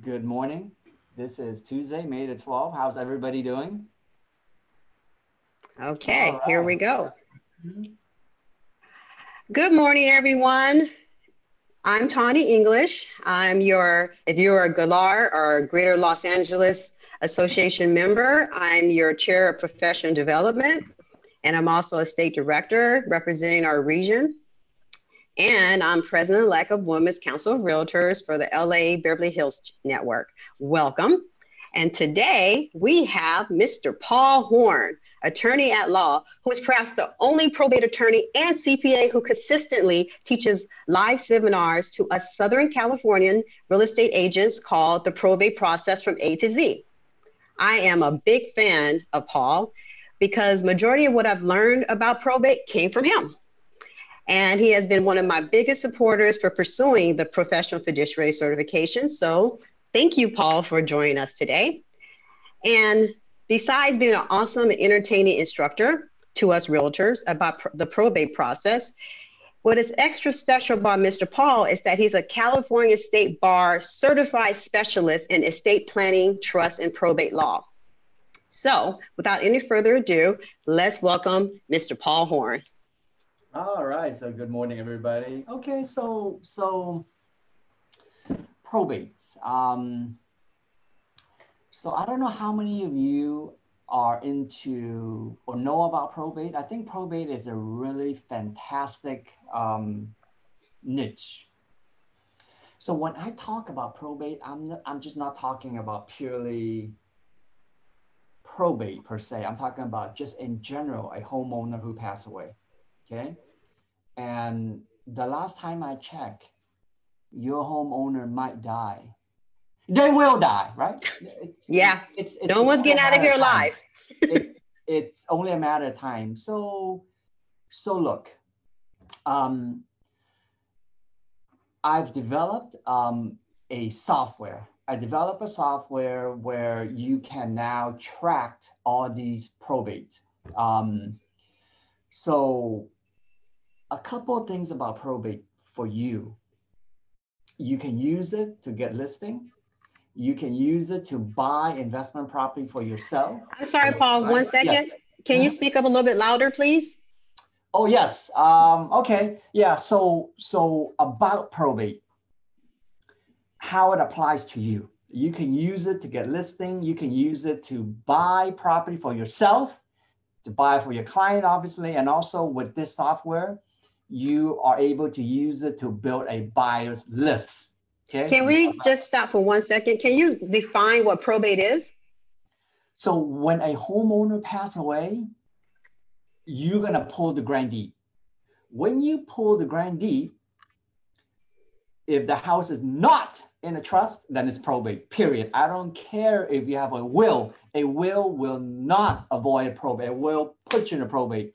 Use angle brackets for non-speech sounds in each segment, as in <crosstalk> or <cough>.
Good morning. This is Tuesday, May the 12th. How's everybody doing? Okay, right. here we go. Good morning, everyone. I'm Tawny English. I'm your, if you're a GLAR or Greater Los Angeles Association member, I'm your chair of professional development, and I'm also a state director representing our region. And I'm president-elect of Women's Council of Realtors for the LA Beverly Hills Network. Welcome. And today we have Mr. Paul Horn, attorney at law, who is perhaps the only probate attorney and CPA who consistently teaches live seminars to us Southern Californian real estate agents called the probate process from A to Z. I am a big fan of Paul because majority of what I've learned about probate came from him. And he has been one of my biggest supporters for pursuing the professional fiduciary certification. So thank you, Paul, for joining us today. And besides being an awesome and entertaining instructor to us realtors about pr- the probate process, what is extra special about Mr. Paul is that he's a California State Bar certified specialist in estate planning, trust, and probate law. So, without any further ado, let's welcome Mr. Paul Horn. All right. So good morning, everybody. Okay. So so probates. Um, so I don't know how many of you are into or know about probate. I think probate is a really fantastic um, niche. So when I talk about probate, I'm I'm just not talking about purely probate per se. I'm talking about just in general a homeowner who passed away. Okay. And the last time I checked, your homeowner might die. They will die, right? It's, yeah. It's, it's, no one's getting out of here alive. <laughs> it, it's only a matter of time. So, so look, um, I've developed um, a software. I developed a software where you can now track all these probate. Um, so a couple of things about probate for you. You can use it to get listing. You can use it to buy investment property for yourself. I'm sorry, Paul, one second. Yes. Can you mm-hmm. speak up a little bit louder, please? Oh, yes. Um, okay. Yeah. So, so about probate, how it applies to you. You can use it to get listing. You can use it to buy property for yourself, to buy for your client, obviously. And also with this software, you are able to use it to build a buyer's list. Okay. Can we just stop for one second? Can you define what probate is? So when a homeowner passes away, you're gonna pull the grant deed. When you pull the grant deed, if the house is not in a trust, then it's probate, period. I don't care if you have a will. A will will not avoid probate. It will put you in a probate.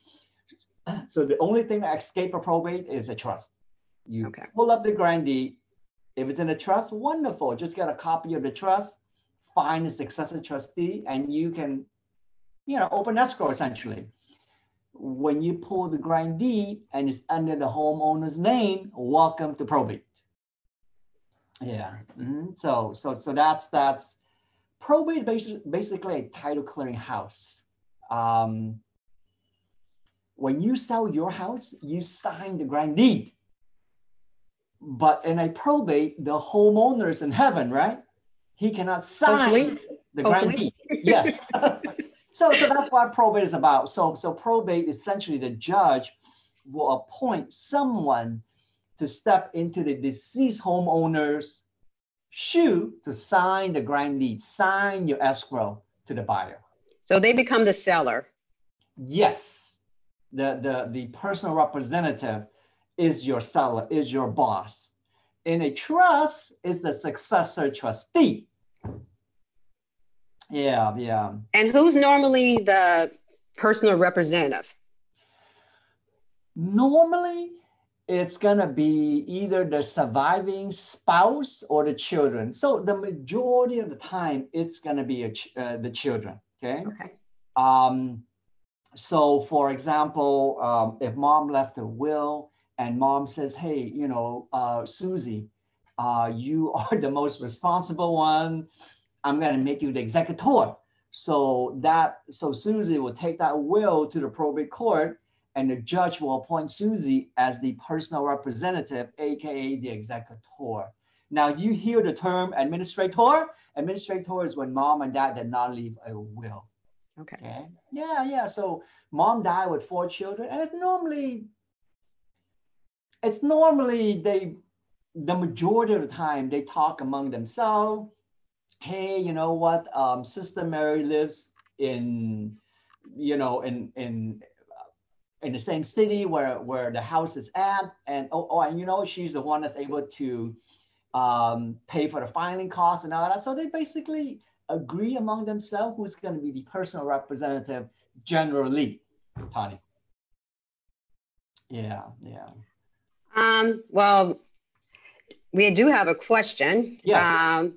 So the only thing that escape a probate is a trust. You okay. pull up the grant deed. If it's in a trust, wonderful. Just get a copy of the trust, find a successor trustee, and you can, you know, open escrow essentially. When you pull the grant deed and it's under the homeowner's name, welcome to probate. Yeah. Mm-hmm. So so so that's that's probate basically basically a title clearing house. Um, when you sell your house, you sign the grant deed. But in a probate, the homeowner is in heaven, right? He cannot sign Hopefully. the grant deed. Yes. <laughs> so, so that's what probate is about. So, so probate essentially the judge will appoint someone to step into the deceased homeowner's shoe to sign the grand deed, sign your escrow to the buyer. So they become the seller. Yes the, the, the personal representative is your seller, is your boss. In a trust, is the successor trustee. Yeah, yeah. And who's normally the personal representative? Normally, it's going to be either the surviving spouse or the children. So the majority of the time, it's going to be a, uh, the children. Okay. Okay. Um, so for example, um, if mom left a will and mom says, hey, you know, uh, Susie, uh, you <laughs> are the most responsible one. I'm going to make you the executor. So that so Susie will take that will to the probate court, and the judge will appoint Susie as the personal representative, aka the executor. Now you hear the term administrator. Administrator is when mom and dad did not leave a will. Okay. Okay. Yeah, yeah. So mom died with four children, and it's normally it's normally they the majority of the time they talk among themselves. Hey, you know what? Um, Sister Mary lives in, you know, in in in the same city where where the house is at, and oh, oh and you know she's the one that's able to um, pay for the filing costs and all that. So they basically agree among themselves who's going to be the personal representative generally, Tony. Yeah, yeah. Um, well, we do have a question. Yes. Um,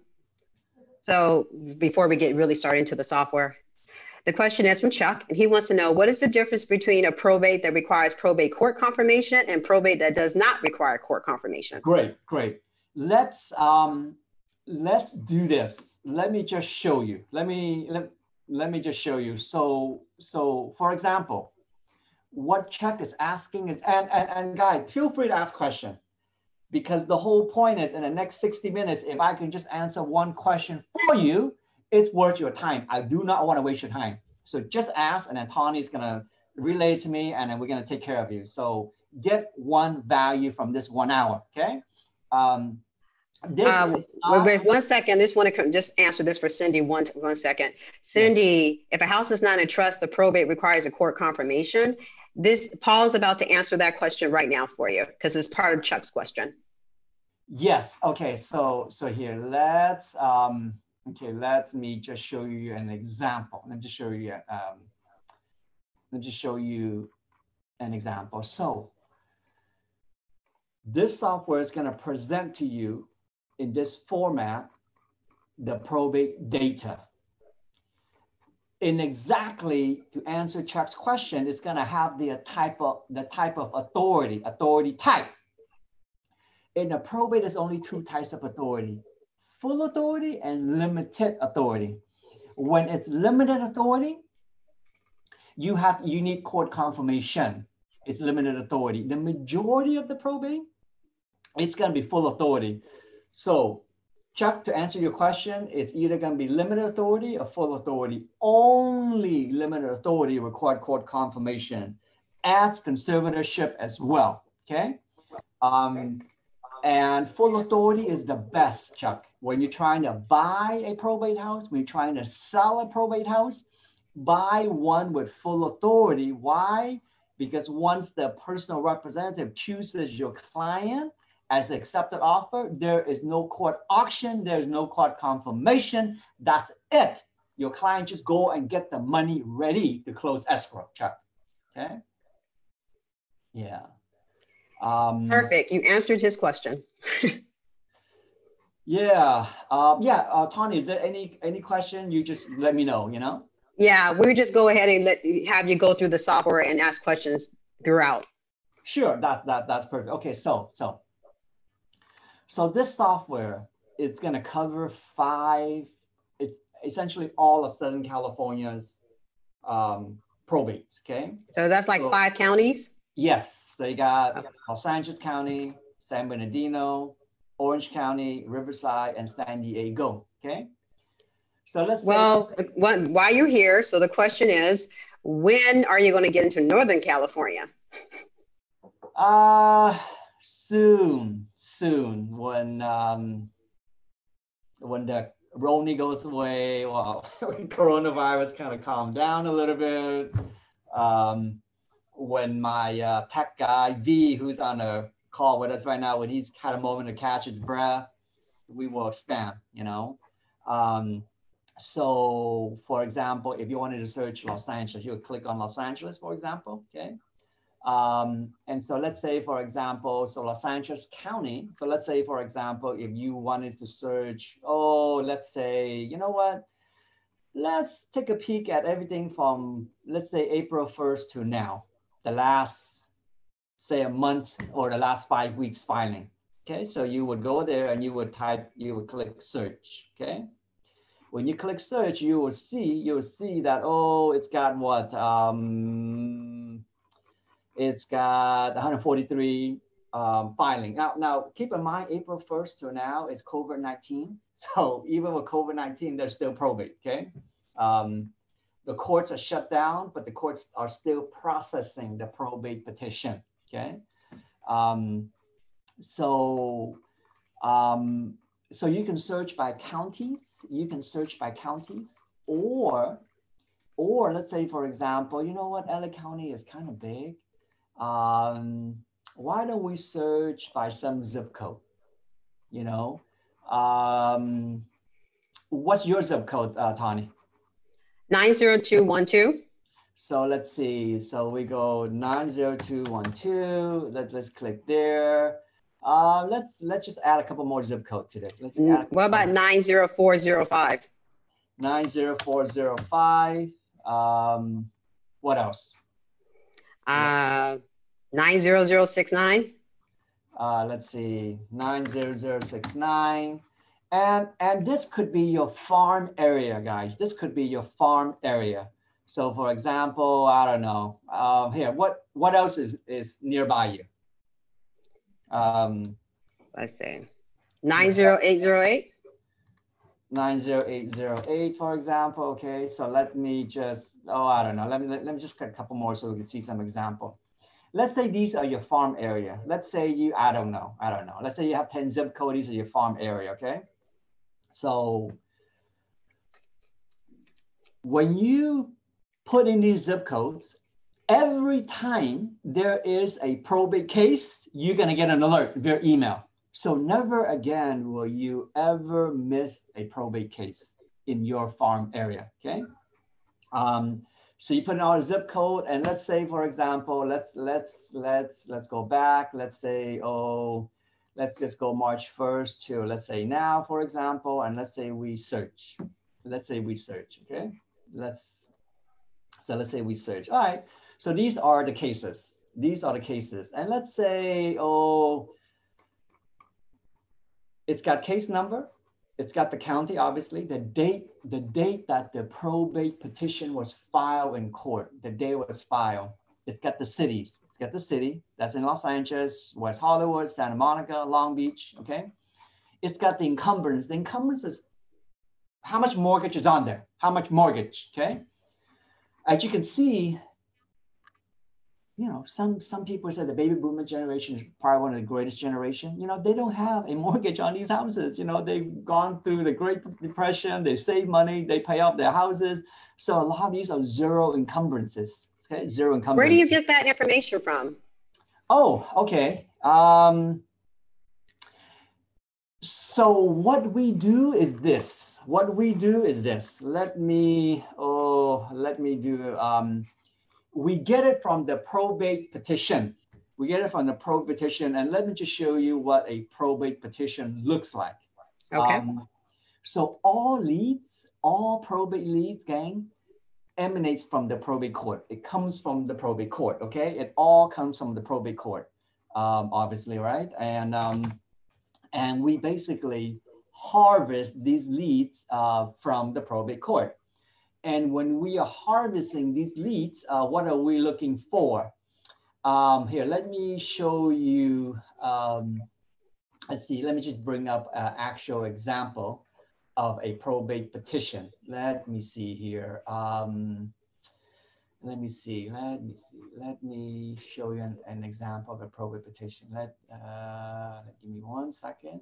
so before we get really started into the software, the question is from Chuck, and he wants to know what is the difference between a probate that requires probate court confirmation and probate that does not require court confirmation? Great, great. Let's um, let's do this. Let me just show you. Let me let, let me just show you. So so for example, what Chuck is asking is, and and, and guy, feel free to ask question because the whole point is in the next 60 minutes, if I can just answer one question for you, it's worth your time. I do not want to waste your time. So just ask, and then Tony's gonna relay to me, and then we're gonna take care of you. So get one value from this one hour, okay? Um, this uh, not- wait, one second. I just want to just answer this for Cindy. One one second. Cindy, yes. if a house is not in trust, the probate requires a court confirmation. This Paul's about to answer that question right now for you because it's part of Chuck's question. Yes. Okay. So so here let's um okay let me just show you an example. Let me just show you um let me just show you an example. So this software is going to present to you in this format the probate data in exactly to answer Chuck's question, it's going to have the type of the type of authority, authority type. In a probate, there's only two types of authority: full authority and limited authority. When it's limited authority, you have you need court confirmation. It's limited authority. The majority of the probate, it's going to be full authority. So Chuck, to answer your question, it's either going to be limited authority or full authority. Only limited authority required court confirmation as conservatorship as well. Okay. Um, and full authority is the best, Chuck. When you're trying to buy a probate house, when you're trying to sell a probate house, buy one with full authority. Why? Because once the personal representative chooses your client, as the accepted offer. There is no court auction. There's no court confirmation. That's it. Your client just go and get the money ready to close escrow check. Okay. Yeah. Um, Perfect. You answered his question. <laughs> yeah. Uh, yeah. Uh, Tony, is there any any question? You just let me know. You know. Yeah, we just go ahead and let have you go through the software and ask questions throughout. Sure. That that that's perfect. Okay. So so so this software is going to cover five, it's essentially all of Southern California's um, probates, okay? So that's like so, five counties? Yes. So you got okay. Los Angeles County, San Bernardino, Orange County, Riverside, and San Diego, okay? So let's Well, say- while you're here, so the question is, when are you going to get into Northern California? Uh, soon soon when um, when the Roni goes away, well, <laughs> coronavirus kind of calmed down a little bit. Um, when my uh, tech guy V, who's on a call with us right now, when he's had a moment to catch his breath, we will expand. You know. Um, so, for example, if you wanted to search Los Angeles, you would click on Los Angeles, for example. Okay. Um, and so let's say, for example, so Los Angeles County. So let's say, for example, if you wanted to search, oh, let's say, you know what? Let's take a peek at everything from, let's say, April 1st to now, the last, say, a month or the last five weeks filing. Okay, so you would go there and you would type, you would click search. Okay. When you click search, you will see, you'll see that, oh, it's got what? Um, it's got 143 um, filing. Now, now keep in mind, April 1st to now it's COVID-19. <laughs> So even with COVID-19, there's still probate, okay? Um, the courts are shut down, but the courts are still processing the probate petition, okay? Um, so, um, so you can search by counties, you can search by counties, or, or let's say, for example, you know what, LA County is kind of big. Um, why don't we search by some zip code? You know, um, what's your zip code, uh, Tony? 90212. So let's see. So we go 90212. Let, let's click there. Uh, let's let's just add a couple more zip code to this. Let's just add what about 90405? 90405. Um, what else? Uh, 90069. Uh, let's see, 90069. And, and this could be your farm area, guys. This could be your farm area. So for example, I don't know, uh, here, what, what else is, is nearby you? Um, Let's see, 90808. 90808, for example, okay? So let me just, oh, I don't know. Let me, let, let me just get a couple more so we can see some example. Let's say these are your farm area. Let's say you, I don't know, I don't know. Let's say you have 10 zip codes, these are your farm area, okay? So when you put in these zip codes, every time there is a probate case, you're gonna get an alert via email. So never again will you ever miss a probate case in your farm area, okay? Um, so you put in our zip code and let's say, for example, let's, let's, let's, let's go back. Let's say, oh, let's just go March 1st to let's say now, for example, and let's say we search. Let's say we search, okay? Let's, so let's say we search. All right, so these are the cases. These are the cases. And let's say, oh, it's got case number, it's got the county, obviously, the date, the date that the probate petition was filed in court, the day it was filed. It's got the cities, it's got the city, that's in Los Angeles, West Hollywood, Santa Monica, Long Beach, okay? It's got the encumbrance. The encumbrance is how much mortgage is on there, how much mortgage, okay? As you can see, you know, some some people say the baby boomer generation is probably one of the greatest generation. You know, they don't have a <laughs> mortgage on these houses. You know, they've gone through the Great Depression. They save money. They pay off their houses. So a lot of these are zero encumbrances. Okay, zero encumbrances. Where do you get that information from? Oh, okay. Um, so what we do is this. What we do is this. Let me. Oh, let me do. Um, we get it from the probate petition. We get it from the probate petition. And let me just show you what a probate petition looks like. Okay. Um, so all leads, all probate leads, gang, emanates from the probate court. It comes from the probate court, okay? It all comes from the probate court, um, obviously, right? And, um, and we basically harvest these leads uh, from the probate court. And when we are harvesting these leads, uh, what are we looking for? Um, here, let me show you, um, let's see, let me just bring up an actual example of a probate petition. Let me see here. Um, let me see, let me see, let me show you an, an example of a probate petition. Let, uh, give me one second.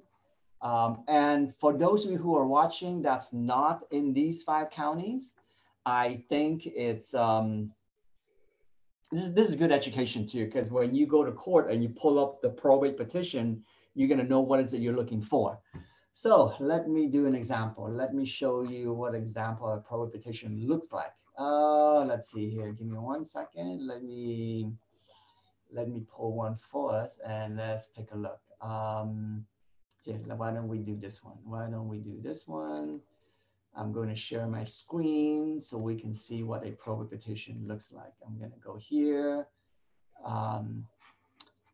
Um, and for those of you who are watching that's not in these five counties, I think it's um, this is this is good education too because when you go to court and you pull up the probate petition, you're gonna know what is it you're looking for. So let me do an example. Let me show you what example a probate petition looks like. Uh, let's see here. Give me one second. Let me let me pull one for us and let's take a look. Um, why don't we do this one? Why don't we do this one? I'm going to share my screen so we can see what a probate petition looks like. I'm going to go here. Um,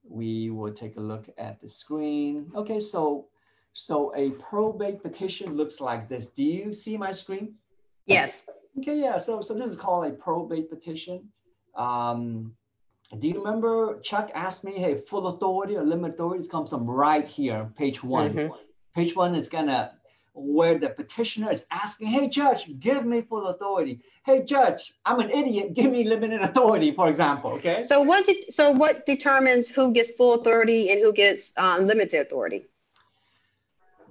we will take a look at the screen. Okay, so so a probate petition looks like this. Do you see my screen? Yes. Okay, yeah. So so this is called a probate petition. Um, do you remember Chuck asked me, hey, full authority or limited authority comes from right here, page one. Mm-hmm. Page one is gonna where the petitioner is asking, hey, judge, give me full authority. Hey, judge, I'm an idiot. Give me limited authority, for example. Okay. So what? De- so what determines who gets full authority and who gets uh, limited authority?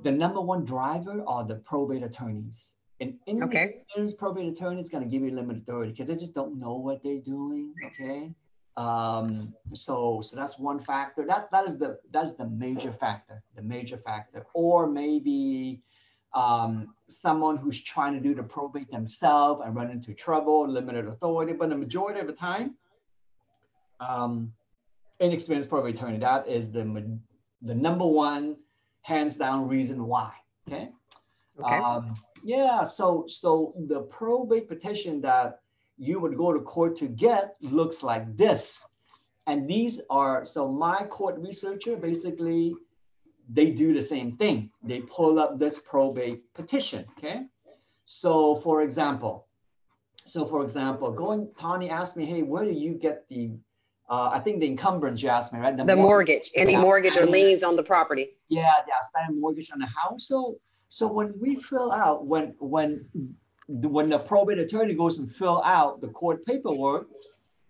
The number one driver are the probate attorneys. And in okay. probate attorney is going to give you limited authority because they just don't know what they're doing. Okay. Um, so so that's one factor. That that is the that's the major factor, the major factor. Or maybe um, someone who's trying to do the probate themselves and run into trouble, limited authority. But the majority of the time, um, inexperienced probate attorney, that is the the number one hands down reason why. Okay. Okay. Um, yeah. So so the probate petition that you would go to court to get looks like this. And these are, so my court researcher basically, they do the same thing. They pull up this probate petition, okay? So for example, so for example, going, Tony asked me, hey, where do you get the, uh, I think the encumbrance you asked me, right? The, the mortgage, mortgage, any mortgage or liens on the property. Yeah, the outstanding mortgage on the house. So, so when we fill out, when, when when the probate attorney goes and fill out the court paperwork,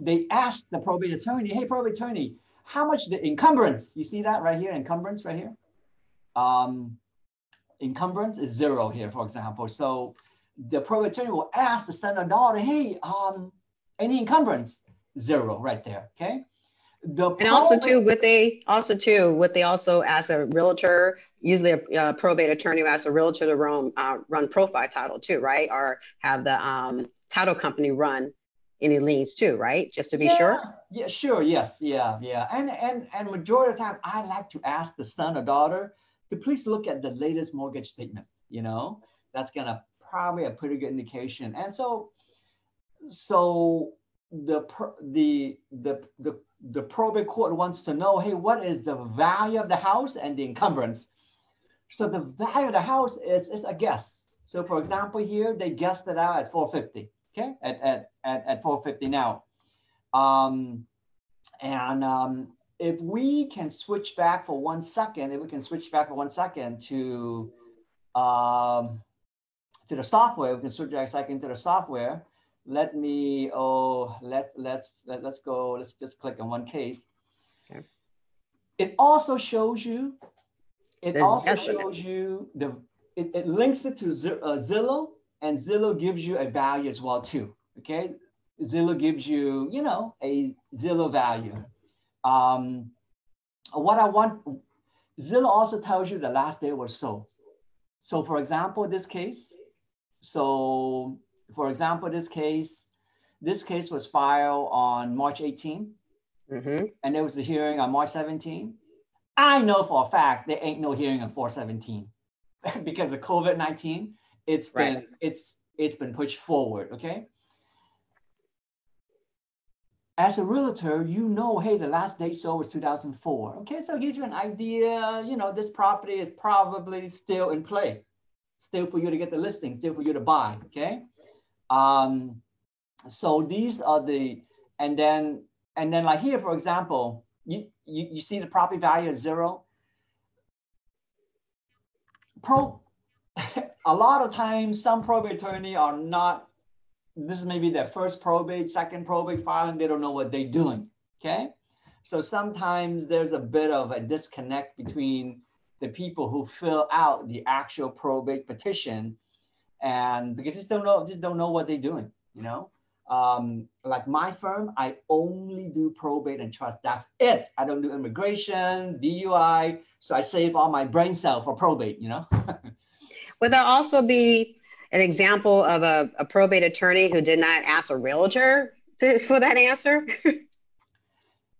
they ask the probate attorney, hey, probate attorney, how much the encumbrance? You see that right here, encumbrance right here? Um, encumbrance is zero here, for example. So the probate attorney will ask the son or daughter, hey, um, any encumbrance? Zero right there, okay? The and also too, what they also too, what they also ask a realtor, usually a, a probate attorney who asks a realtor to run uh, run profile title too, right? Or have the um, title company run any liens too, right? Just to be yeah, sure. Yeah, sure. Yes. Yeah. Yeah. And and and majority of the time, I like to ask the son or daughter please look at the latest mortgage statement. You know, that's gonna probably a pretty good indication. And so, so the the the the the probate court wants to know, hey, what is the value of the house and the encumbrance? So the value of the house is, is a guess. So for example, here they guessed it out at 450, okay, at, at, at, at 450 now. Um, and um, if we can switch back for one second, if we can switch back for one second to um, to the software, we can switch back a second to the software let me, oh, let, let's, let, let's go, let's just click on one case. Okay. It also shows you, it also shows you the, it, it links it to uh, Zillow and Zillow gives you a value as well too, okay? Zillow gives you, you know, a Zillow value. Um, what I want, Zillow also tells you the last day was so. So for example, this case, so for example, this case, this case was filed on March 18, mm-hmm. and there was a hearing on March 17. I know for a fact there ain't no hearing on 417 <laughs> because of COVID-19. It's right. been it's it's been pushed forward. Okay. As a realtor, you know, hey, the last date sold was 2004. Okay, so gives you an idea. You know, this property is probably still in play, still for you to get the listing, still for you to buy. Okay. Um, so these are the, and then, and then like here, for example, you, you, you see the property value is zero. Pro, <laughs> a lot of times some probate attorney are not, this is maybe their first probate, second probate filing, they don't know what they're doing, okay? So sometimes there's a bit of a disconnect between the people who fill out the actual probate petition and because just don't know just don't know what they're doing you know? Um, like my firm i only do probate and trust. That's it. I don't do immigration dui so i save all my brain cell for probate you know? <laughs> Would there also be an example of a, a probate attorney who did not ask a realtor to, for that answer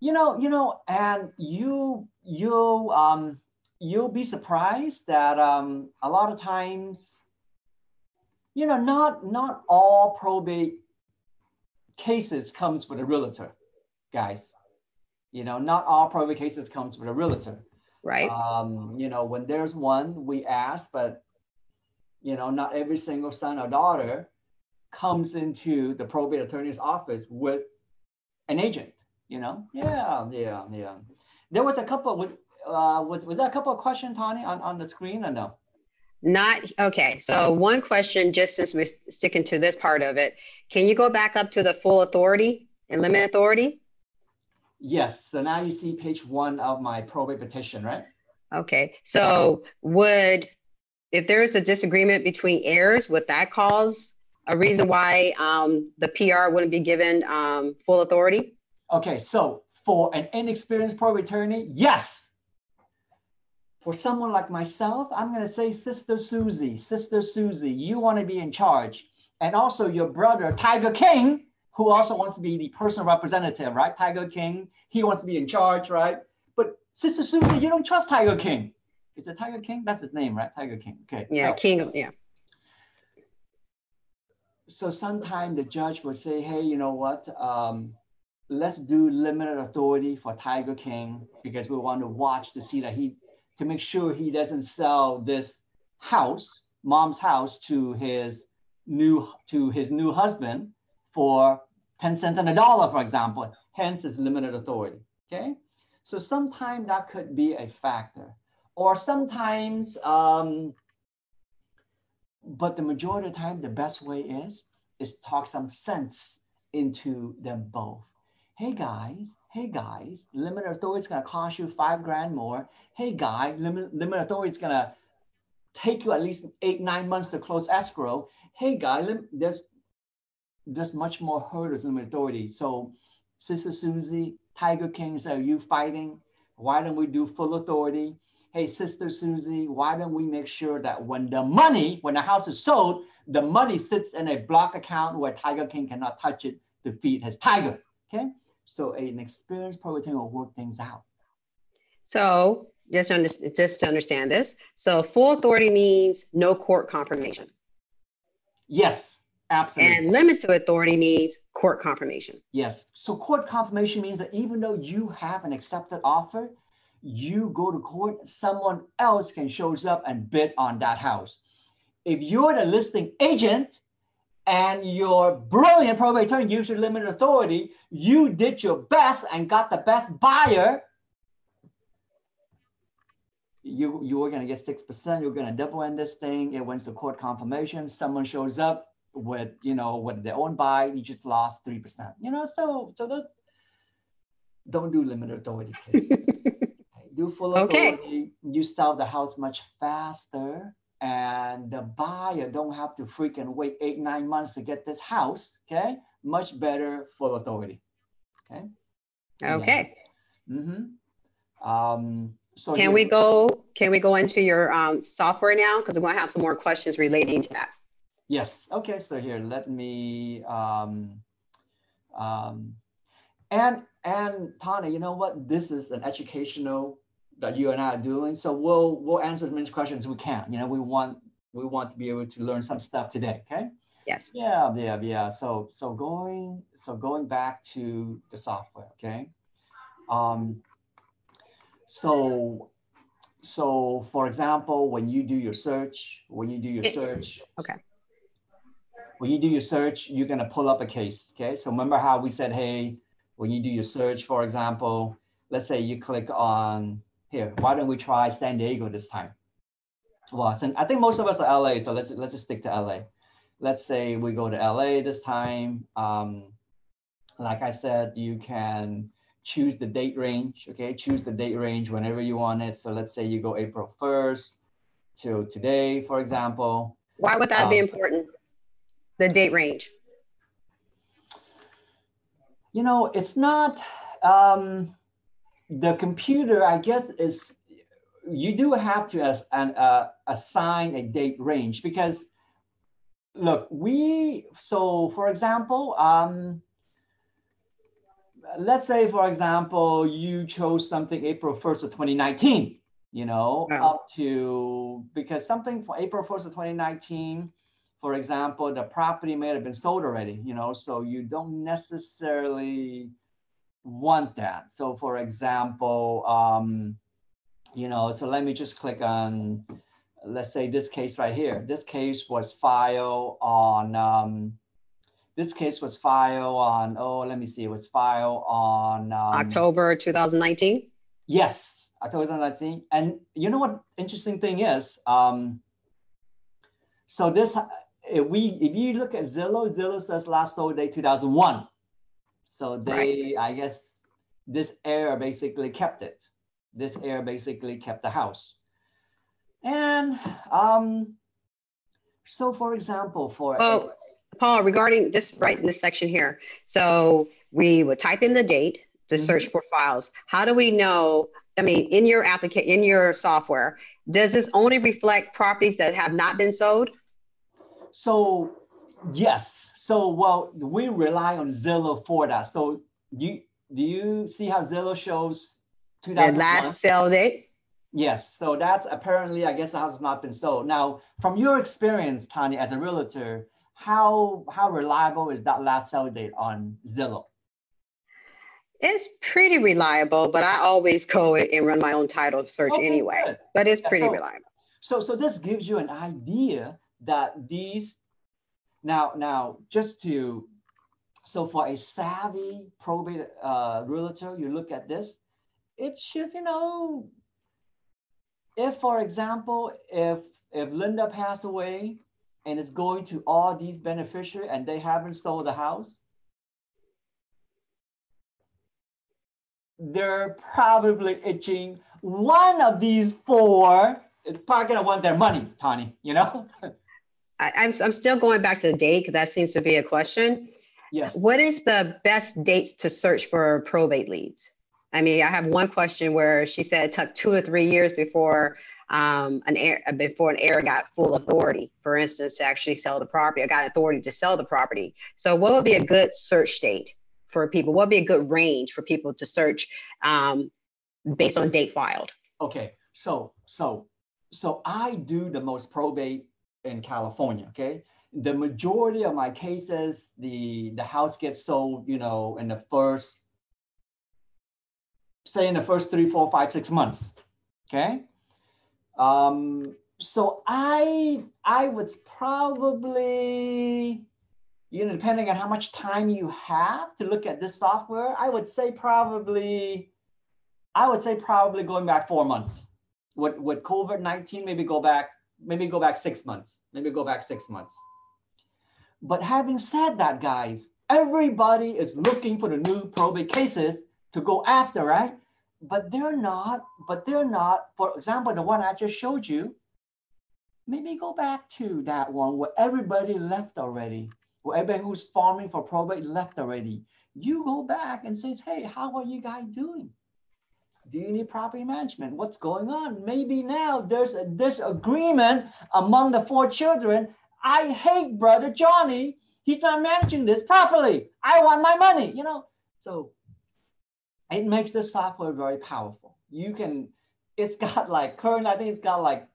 you know you know and you you um you'll be surprised that um a lot of times you know, not not all probate cases comes with a realtor, guys. You know, not all probate cases comes with a realtor. Right. Um, you know, when there's one, we ask, but you know, not every single son or daughter comes into the probate attorney's office with an agent. You know, yeah, yeah, yeah. There was a couple with uh, was, was that a couple of questions, Tony, on, on the screen or no? Not okay. So one question, just since we're sticking to this part of it, can you go back up to the full authority and limit authority? Yes. So now you see page one of my probate petition, right? Okay. So would if there is a disagreement between heirs, would that cause a reason why um, the PR wouldn't be given um, full authority? Okay. So for an inexperienced probate attorney, yes, for someone like myself, I'm going to say, Sister Susie, Sister Susie, you want to be in charge. And also your brother, Tiger King, who also wants to be the personal representative, right? Tiger King, he wants to be in charge, right? But Sister Susie, you don't trust Tiger King. Is it Tiger King? That's his name, right? Tiger King. Okay. Yeah, so, King of, yeah. So sometimes the judge will say, hey, you know what? Um, let's do limited authority for Tiger King because we want to watch to see that he to make sure he doesn't sell this house, mom's house, to his new to his new husband for 10 cents and a dollar, for example. Hence, it's limited authority. Okay, so sometimes that could be a factor, or sometimes, um, but the majority of the time, the best way is is talk some sense into them both. Hey guys, hey guys, limit authority is to cost you five grand more. Hey guy, limit, authority is to take you at least eight, nine months to close escrow. Hey guy, lim- there's, there's much more hurdles in limit authority. So Sister Susie, Tiger Kings, are you fighting? Why don't we do full authority? Hey, Sister Susie, why don't we make sure that when the money, when the house is sold, the money sits in a block account where Tiger King cannot touch it to feed his tiger. Okay. So an experienced probate will work things out. So just to, under, just to understand this, so full authority means no court confirmation. Yes, absolutely. And limited authority means court confirmation. Yes. So court confirmation means that even though you have an accepted offer, you go to court, someone else can shows up and bid on that house. If you're the listing agent, and your brilliant probate attorney gives you limited authority, you did your best and got the best buyer, you, you were to get 6%, you're going to double end this thing. It went to court confirmation. Someone shows up with, you know, with their own buy, you just lost 3%. You know, so, so that, don't do limited authority. <laughs> do full authority. Okay. You sell the house much faster and the buyer don't have to freaking wait eight, nine months to get this house, okay? Much better full authority, okay? Okay. Yeah. Mm-hmm. Um, so can we go, can we go into your um, software now? Because we're gonna have some more questions relating to that. Yes, okay, so here, let me, um, um, and, and Tana, you know what? This is an educational that you and I are doing. So we'll we'll answer as many questions as we can. You know, we want we want to be able to learn some stuff today. Okay. Yes. Yeah, yeah, yeah. So so going so going back to the software. Okay. Um. So so for example, when you do your search, when you do your search. Okay. When you do your search, you're gonna pull up a case. Okay. So remember how we said, hey, when you do your search, for example, let's say you click on here, why don't we try San Diego this time? Well, since I think most of us are LA, so let's let's just stick to LA. Let's say we go to LA this time. Um, like I said, you can choose the date range. Okay, choose the date range whenever you want it. So let's say you go April 1st to today, for example. Why would that um, be important? The date range. You know, it's not. Um, the computer, I guess, is you do have to as, an, uh, assign a date range because look, we so for example, um, let's say for example you chose something April 1st of 2019, you know, yeah. up to because something for April 1st of 2019 for example, the property may have been sold already, you know, so you don't necessarily want that. So for example, um, you know, so let me just click on, let's say this case right here. This case was filed on, um, this case was filed on, oh, let me see, it was filed on um, October 2019. Yes, October 2019. And you know what interesting thing is, um, so this, if we, if you look at Zillow, Zillow says last sold day 2001. So they, right. I guess, this heir basically kept it. This heir basically kept the house. And um, so, for example, for oh, Paul, regarding this right in this section here, so we would type in the date to mm-hmm. search for files. How do we know? I mean, in your application, in your software, does this only reflect properties that have not been sold? So yes. So well, we rely on Zillow for that. So do you, do you see how Zillow shows 2001? The last sale date. Yes. So that's apparently, I guess, the house has not been sold. Now, from your experience, Tanya, as a realtor, how how reliable is that last sale date on Zillow? It's pretty reliable, but I always go and run my own title search okay, anyway. Good. But it's pretty so, reliable. So so this gives you an idea that these now now just to so for a savvy probate uh, realtor, you look at this, it should, you know, if for example, if if Linda passed away and it's going to all these beneficiaries and they haven't sold the house, they're probably itching one of these four is probably gonna want their money, Tony, you know? <laughs> I, am I'm, I'm still going back to the date because that seems to be a question. Yes. What is the best dates to search for probate leads? I mean, I have one question where she said it took two or three years before um, an heir before an heir got full authority, for instance, to actually sell the property or got authority to sell the property. So, what would be a good search date for people? What would be a good range for people to search um, based on date filed? Okay, so so so I do the most probate in California. Okay, the majority of my cases, the the house gets sold, you know, in the first, say, in the first three, four, five, six months. Okay, um, so I I would probably, you know, depending on how much time you have to look at this software, I would say probably, I would say probably going back four months. With with COVID nineteen, maybe go back maybe go back six months. Maybe go back six months. But having said that, guys, everybody is looking for the new probate cases to go after, right? but they're not, but they're not, for example, the one I just showed you, maybe go back to that one where everybody left already, where everybody who's farming for probate left already. You go back and says, hey, how are you guys doing? Do you need property management? What's going on? Maybe now there's a disagreement among the four children. I hate brother Johnny. He's not managing this properly. I want my money, you know. So it makes the software very powerful. You can, it's got like current, I think it's got like,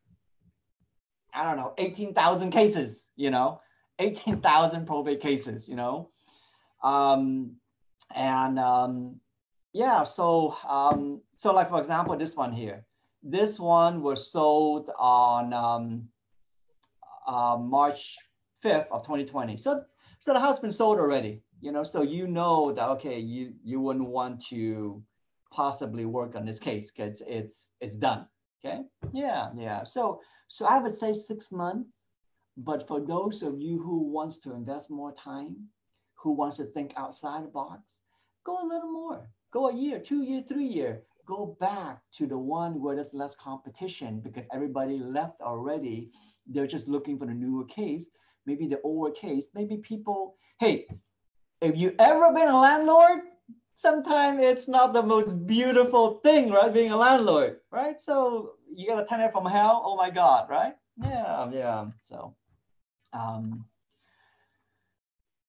I don't know, 18,000 cases, you know, 18,000 probate cases, you know. Um, and um, yeah, so, um, so like for example, this one here, this one was sold on um, uh, March 5th of 2020. So, so the house been sold already you know, so you know that okay, you you wouldn't want to possibly work on this case because it's it's done. Okay. Yeah, yeah. So so I would say six months. But for those of you who wants to invest more time, who wants to think outside the box, go a little more. Go a year, two year, three year. Go back to the one where there's less competition because everybody left already. They're just looking for the newer case, maybe the older case. Maybe people, hey, if you ever been a landlord, sometimes it's not the most beautiful thing, right? Being a landlord, right? So you got a tenant from hell. Oh my God, right? Yeah, yeah. So, um,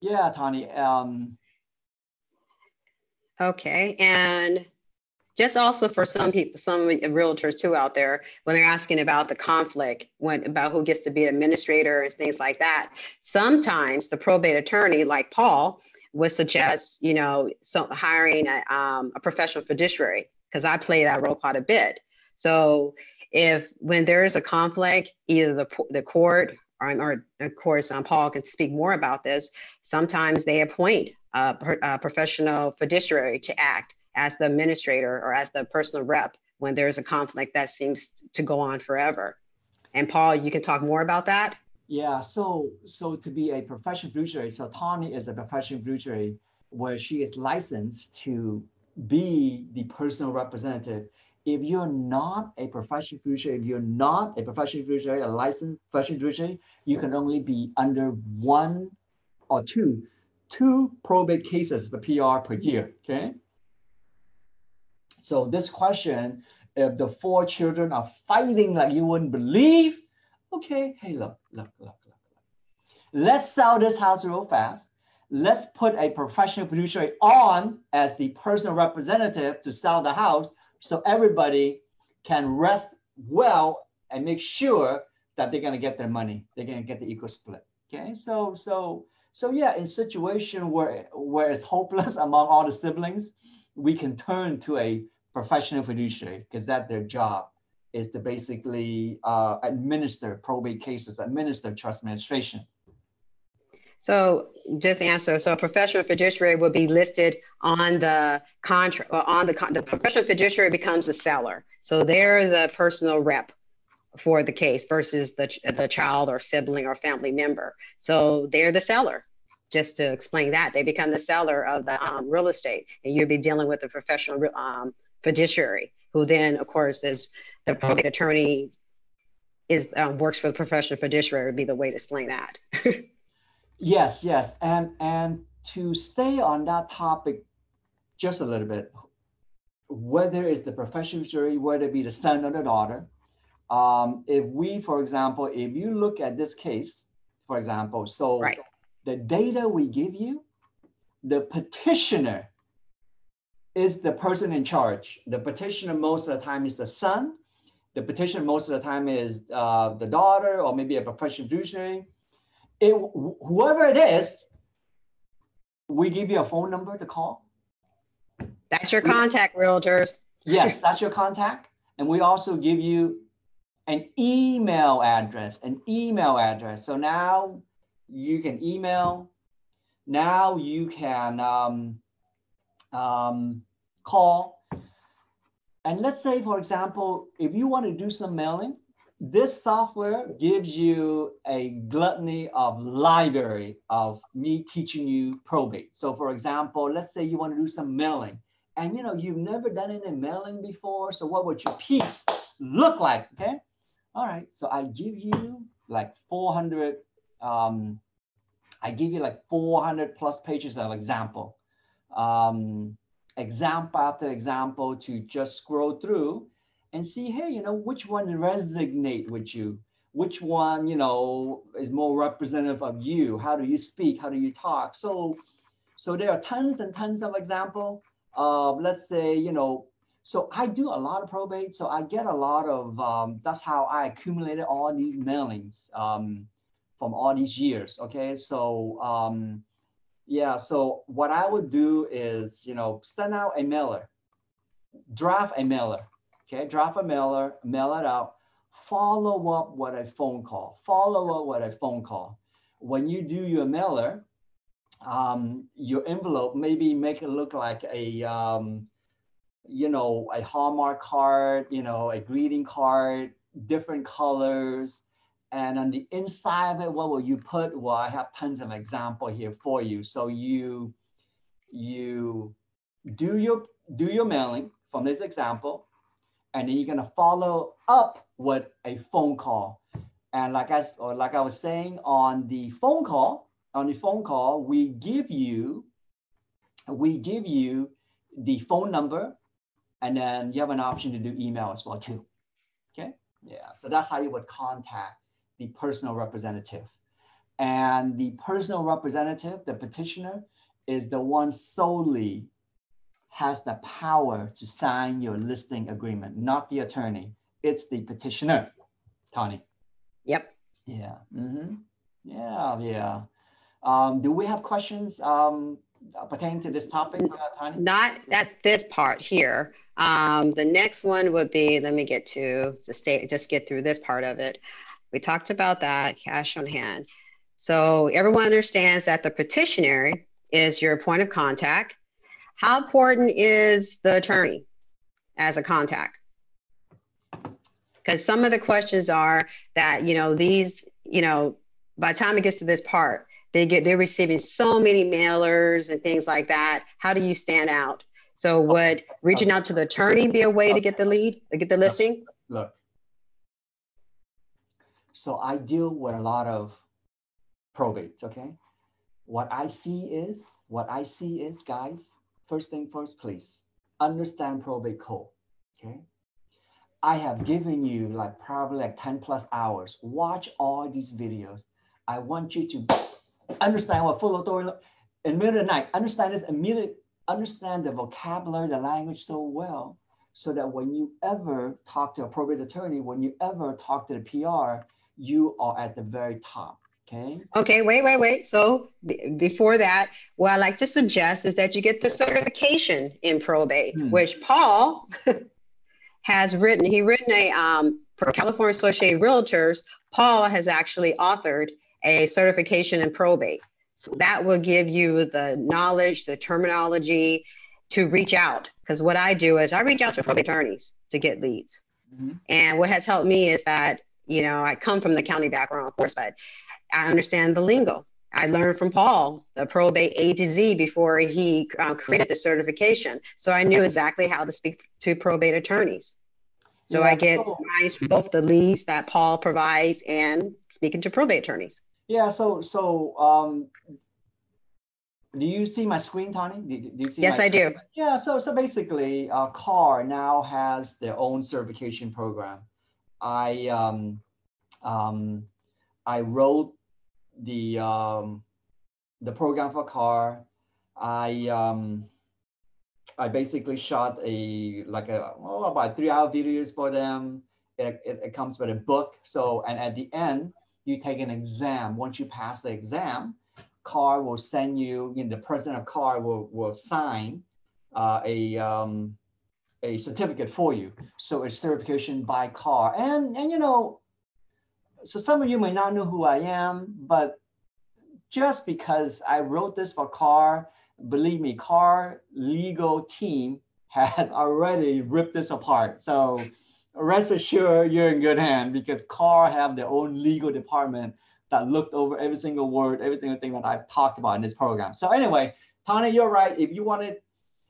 yeah, Tony. Um, okay, and just also for some people, some realtors too out there, when they're asking about the conflict, when about who gets to be administrator and things like that. Sometimes the probate attorney, like Paul, would suggest, you know, so hiring a, um, a professional fiduciary because I play that role quite a bit. So if when there is a conflict, either the, the court or, or of course, um, Paul can speak more about this. Sometimes they appoint professional fiduciary to act as the administrator or as the personal rep when there's a conflict that seems to go on forever. And Paul, you can talk more about that. Yeah, so so to be a professional fiduciary, so Tawny is a professional fiduciary where she is licensed to be the personal representative. If you're not a professional fiduciary, if you're not a professional fiduciary, a licensed professional fiduciary, you can only be under one or two, two probate cases, the PR per year, okay? So this question, if the four children are fighting like you wouldn't believe, okay, hey, look, look, look, look, look. Let's sell this house real fast. Let's put a professional fiduciary on as the personal representative to sell the house so everybody can rest well and make sure that they're going to get their money. They're going to get the equal split. Okay, so so so yeah, in situation where where it's hopeless <laughs> among all the siblings, we can turn to a professional fiduciary because that their job is to basically uh, administer probate cases, administer trust administration. So just answer. So a professional fiduciary will be listed on the contract, on the the professional fiduciary becomes a seller. So they're the personal rep for the case versus the the child or sibling or family member. So they're the seller. Just to explain that, they become the seller of the um, real estate, and you'll be dealing with a professional um, fiduciary, who then, of course, is the probate attorney is um, works for the professional fiduciary would be the way to explain that. <laughs> yes, yes, and and to stay on that topic just a little bit, whether it's the professional fiduciary, whether it be the son or the daughter, um, if we, for example, if you look at this case, for example, so right. the data we give you, the petitioner is the person in charge. The petitioner most of the time is the son. The petitioner most of the time is uh, the daughter or maybe a professional fiduciary. It, whoever it is, we give you a phone number to call. That's your contact, realtors. yes, that's your contact. And we also give you an email address, an email address. So now you can email. Now you can um, um, call. And let's say, for example, if you want to do some mailing, this software gives you a gluttony of library of me teaching you probate. So for example, let's say you want to do some mailing and you know, you've never done any mailing before. So what would your piece look like? Okay. All right. So I give you like 400, um, I give you like 400 plus pages of example. Um, example after example to just scroll through and see, hey, you know, which one resonate with you? Which one, you know, is more representative of you? How do you speak? How do you talk? So, so there are tons and tons of example. Uh, let's say, you know, so I do a lot of probate. So I get a lot of, um, that's how I accumulated all these mailings um, from all these years. Okay. So, um, yeah, so what I would do is, you know, send out a mailer, draft a mailer, okay, draft a mailer, mail it out, follow up with a phone call, follow up with a phone call. When you do your mailer, um, your envelope maybe make it look like a, um, you know, a Hallmark card, you know, a greeting card, different colors, and on the inside of it, what will you put? Well, I have tons of example here for you. So you, you do your, do your mailing from this example, and then you're gonna follow up with a phone call. And like I, or like I was saying on the phone call, on the phone call, we give you, we give you the phone number, and then you have an option to do email as well too. Okay, yeah. So that's how you would contact the personal representative. And the personal representative, the petitioner, is the one solely has the power to sign your listing agreement, not the attorney. It's the petitioner, Tony. Yep. Yeah. Mm-hmm. Yeah. Yeah. Um, do we have questions? Um, pertaining to this topic, uh, Tanya? Not at this part here. Um, the next one would be, let me get to, just get through this part of it. We talked about that, cash on hand. So everyone understands that the petitionary is your point of contact. How important is the attorney as a contact? Because some of the questions are that, you know, these, you know, by the time it gets to this part, they get they're receiving so many mailers and things like that. How do you stand out? So oh, would reaching out to the attorney be a way to get the lead, to get the listing? Look. So I deal with a lot of probates, okay? What I see is, what I see is, guys, first thing first, please, understand probate code, okay? I have given you like probably like 10 plus hours. Watch all these videos. I want you to understand what full authority in the middle of the night, understand this immediately, understand the vocabulary, the language so well, so that when you ever talk to a probate attorney, when you ever talk to the PR, you are at the very top. Okay. Okay, wait, wait, wait. So b- before that, what I like to suggest is that you get the certification in probate, hmm. which Paul <laughs> has written. He written a um, for California Associated Realtors. Paul has actually authored a certification in probate. So that will give you the knowledge, the terminology to reach out. Because what I do is I reach out to probate attorneys to get leads. Mm-hmm. And what has helped me is that, you know, I come from the county background, of course, but I understand the lingo. I learned from Paul the probate A to Z before he uh, created the certification. So I knew exactly how to speak to probate attorneys. So yeah, I get nice both the leads that Paul provides and speaking to probate attorneys. Yeah, so so um, do you see my screen, Tony? Do, do you see yes, I do. <laughs> Yeah, so so basically, uh, CAR now has their own certification program. I um, um, I wrote the um, the program for CAR. I um, I basically shot a like a oh, about three hour videos for them. It, it, it comes with a book. So and at the end you take an exam. Once you pass the exam, CAR will send you, you know, the president of CAR will, will sign uh, a, um, a certificate for you. So it's certification by CAR. And, and, you know, so some of you may not know who I am, but just because I wrote this for CAR, believe me, CAR legal team <laughs> has already ripped this apart. So rest assured you're in good hand because CAR have their own legal department that looked over every single word, every single thing that I've talked about in this program. So anyway, Tana, you're right. If you wanted,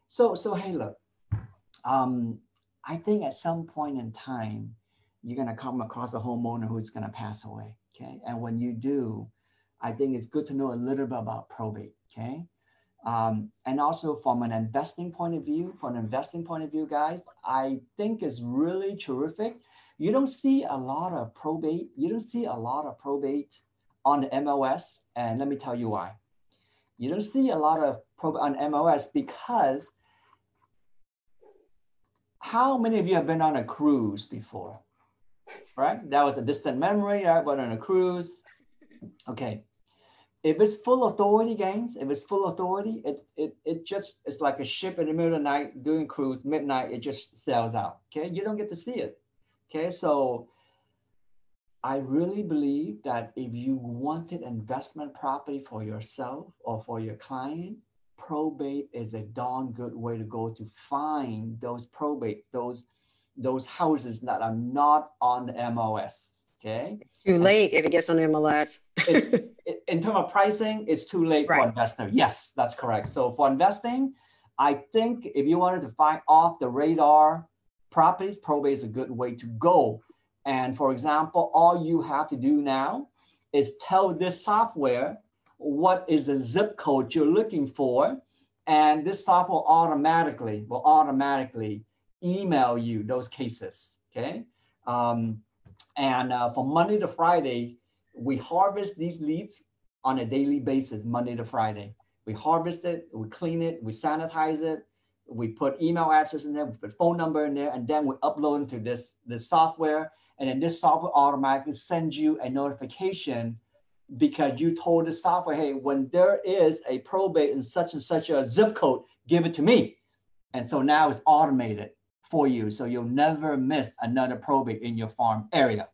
so so hey, look, um, I think at some point in time, you're gonna come across a homeowner who's gonna pass away. Okay, and when you do, I think it's good to know a little bit about probate. Okay, um, and also from an investing point of view, from an investing point of view, guys, I think is really terrific. You don't see a lot of probate. You don't see a lot of probate on the MLS, and let me tell you why. You don't see a lot of probate on MLS because how many of you have been on a cruise before? Right? That was a distant memory. I went on a cruise. Okay if it's full authority games, if it's full authority, it, it, it just, it's like a ship in the middle of the night doing cruise, midnight, it just sails out. Okay. You don't get to see it. Okay. So I really believe that if you wanted investment property for yourself or for your client, probate is a darn good way to go to find those probate, those, those houses that are not on the MLS. Okay. Too late if it gets on MLS. <laughs> in terms of pricing, it's too late right. for investor. Yes, that's correct. So for investing, I think if you wanted to find off the radar properties, probate is a good way to go. And for example, all you have to do now is tell this software what is the zip code you're looking for. And this software automatically will automatically email you those cases. Okay. Um, and uh, from Monday to Friday, we harvest these leads on a daily basis, Monday to Friday. We harvest it, we clean it, we sanitize it, we put email address in there, we put phone number in there, and then we upload into this, this software. And then this software automatically sends you a notification because you told the software, hey, when there is a probate in such and such a zip code, give it to me. And so now it's automated for you. So you'll never miss another probate in your farm area.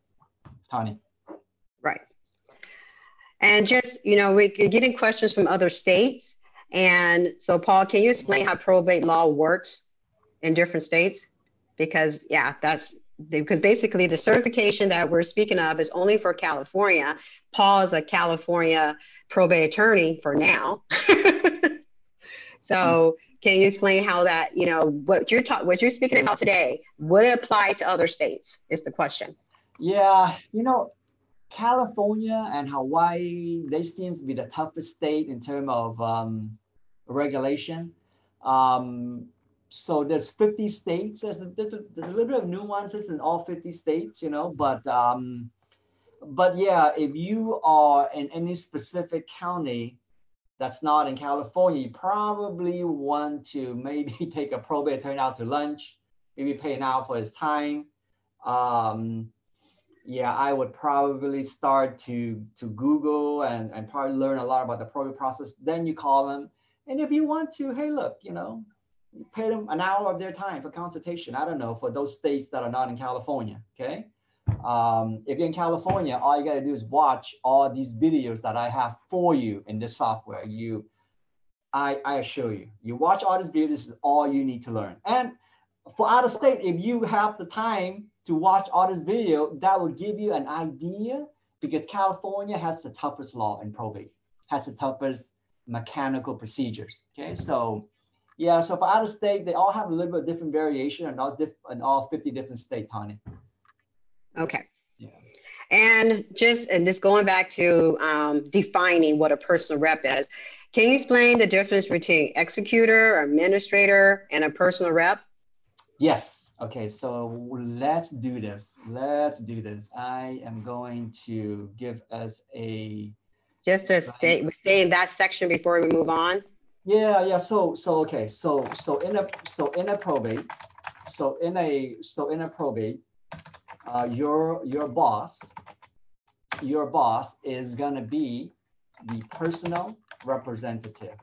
Tony. Right. And just, you know, we're getting questions from other states. And so, Paul, can you explain how probate law works in different states? Because, yeah, that's because basically the certification that we're speaking of is only for California. Paul is a California probate attorney for now. <laughs> so, can you explain how that, you know, what you're ta- what you're speaking about today would it apply to other states? Is the question. Yeah, you know, California and Hawaii, they seems to be the toughest state in terms of um, regulation. Um, so there's 50 states. There's a, there's, a, there's a, little bit of nuances in all 50 states, you know, but um, but yeah, if you are in any specific county that's not in California, you probably want to <laughs> maybe take a probate attorney out to lunch, maybe pay an hour for his time. Um, yeah, I would probably start to to Google and, and probably learn a lot about the probate process. Then you call them. And if you want to, hey, look, you know, pay them an hour of their time for consultation. I don't know, for those states that are not in California, okay? Um, if you're in California, all you gotta do is watch all these videos that I have for you in this software. You, I, I assure you, you watch all these videos, this is all you need to learn. And for out of state, if you have the time to watch all this video, that will give you an idea because California has the toughest law in probate, has the toughest mechanical procedures. Okay, so yeah, so for out of state, they all have a little bit of different variation in all, diff- all 50 different states, Tony. Okay. Yeah. And just and just going back to um, defining what a personal rep is, can you explain the difference between executor, administrator, and a personal rep? Yes. Okay, so let's do this. Let's do this. I am going to give us a just to stay stay in that section before we move on. Yeah, yeah. So so okay. So so in a so in a probate, so in a so in a probate, uh, your your boss, your boss is gonna be the personal representative.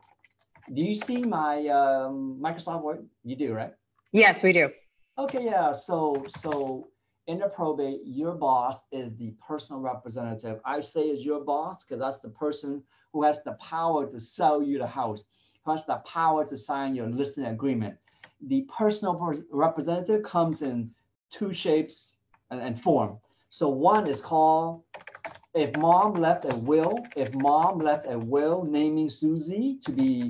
Do you see my um, Microsoft Word? You do, right? Yes, we do. Okay, yeah. So so in the probate, your boss is the personal representative. I say is your boss because that's the person who has the power to sell you the house, who has the power to sign your listing agreement. The personal representative comes in two shapes and, and form. So one is called if mom left a will, if mom left a will naming Susie to be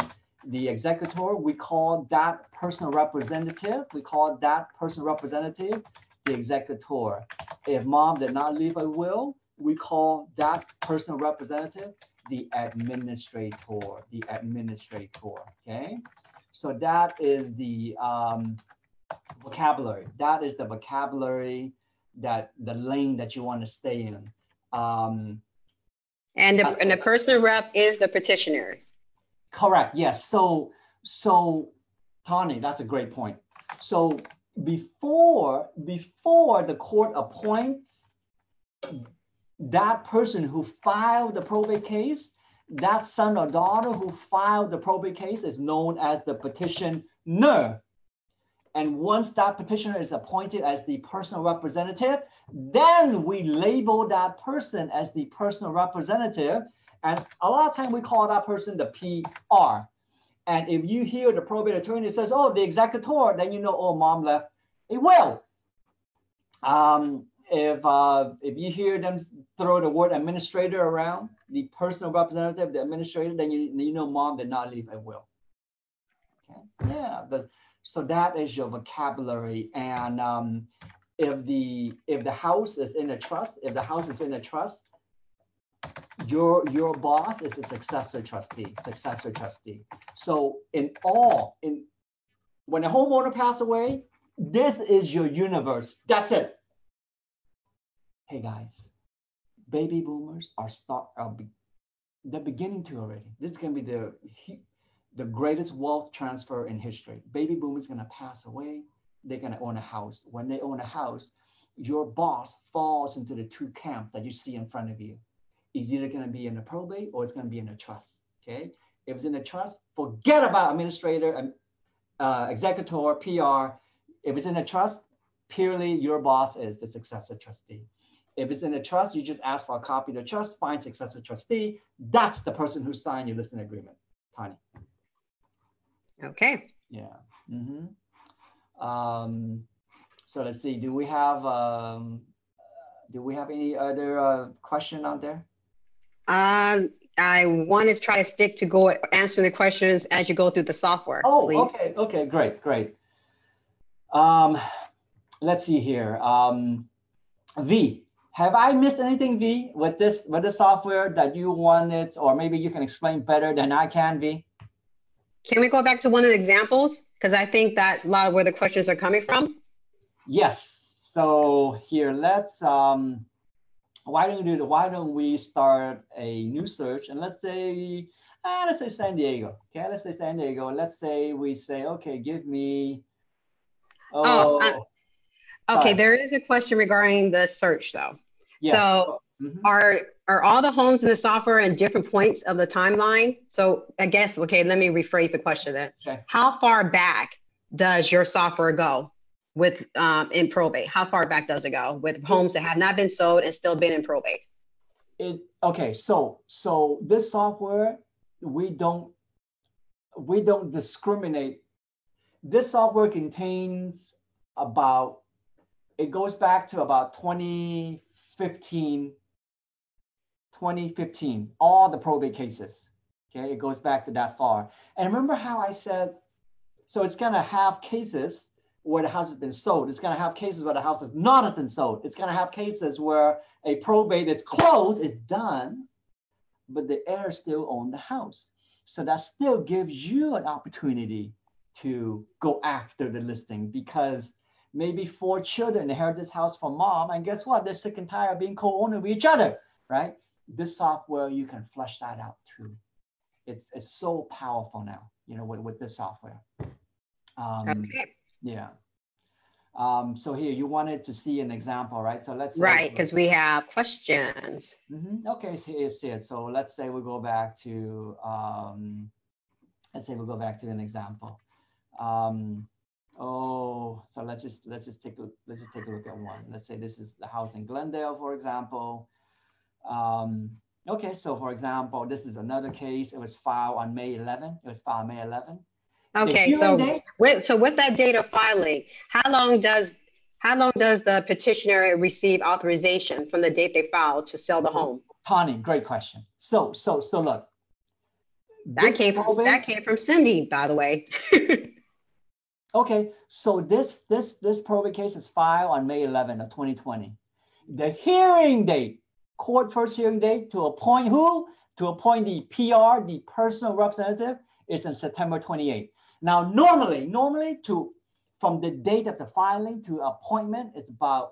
the executor, we call that personal representative, we call that personal representative the executor. If mom did not leave a will, we call that personal representative the administrator, the administrator, okay? So that is the um, vocabulary. That is the vocabulary that the lane that you want to stay in. Um, and the, and the personal rep is the petitioner. Correct. Yes. So so Tony, that's a great point. So before before the court appoints that person who filed the probate case, that son or daughter who filed the probate case is known as the petitioner. And once that petitioner is appointed as the personal representative, then we label that person as the personal representative. And a lot of time we call that person the PR. And if you hear the probate attorney says, oh, the executor, then you know, oh, mom left a will. Um, if uh, if you hear them throw the word administrator around, the personal representative, the administrator, then you, you know mom did not leave a will. Okay. Yeah, but so that is your vocabulary. And um, if the if the house is in a trust, if the house is in a trust, your your boss is a successor trustee, successor trustee. So in all, in when a homeowner pass away, this is your universe. That's it. Hey guys, baby boomers are start are be, they're beginning to already. This is gonna be the the greatest wealth transfer in history. Baby boomers gonna pass away. They're gonna own a house. When they own a house, your boss falls into the two camps that you see in front of you is either to be in a probate or it's to be in a trust. Okay. If it's in a trust, forget about administrator, uh, executor, PR. If it's in a trust, purely your boss is the successor trustee. If it's in a trust, you just ask for a copy of the trust, find successor trustee. That's the person who signed your listing agreement, Tani. Okay. Yeah. Mm-hmm. Um, so let's see. Do we have um, do we have any other uh, question out there? Um, I want to try to stick to go answering the questions as you go through the software. Oh, please. okay, okay, great, great. Um, let's see here. Um, v, have I missed anything, V, with this with the software that you wanted, or maybe you can explain better than I can, V? Can we go back to one of the examples? Because I think that's a lot of where the questions are coming from. Yes. So here, let's um, why don't we do the, why don't we start a new search and let's say uh, let's say San Diego. Okay, let's say San Diego. Let's say we say, okay, give me. Oh, oh uh, okay. There is a question regarding the search though. Yeah. So mm-hmm. are are all the homes in the software in different points of the timeline? So I guess okay, let me rephrase the question then. Okay. How far back does your software go with um, in probate? How far back does it go with homes that have not been sold and still been in probate? It okay. So so this software we don't we don't discriminate. This software contains about it goes back to about 2015 2015 all the probate cases okay it goes back to that far and remember how i said so it's to have cases where the house has been sold. It's to have cases where the house has not been sold. It's to have cases where a probate that's closed is done, but the heir still own the house. So that still gives you an opportunity to go after the listing because maybe four children inherit this house from mom, and guess what? They're sick and tired of being co-owner with each other, right? This software you can flush that out too. It's it's so powerful now, you know, with, with this software. Um, okay. Yeah. Um, so here you wanted to see an example, right? So let's right because we have questions. Mm-hmm. Okay, so here's it. So let's say we go back to um, let's say we go back to an example. Um, oh, so let's just let's just take a let's just take a look at one. Let's say this is the house in Glendale, for example. Um, okay, so for example, this is another case. It was filed on May 11. It was filed May 11. Okay, so with, so with that data filing, how long does how long does the petitioner receive authorization from the date they filed to sell the home? Tani, great question. So so so look. That came from that came from Cindy, by the way. <laughs> okay, so this this this probate case is filed on May 11 of 2020. The hearing date, court first hearing date to appoint who? To appoint the PR, the personal representative, is in September 28. Now, normally, normally to from the date of the filing to appointment, it's about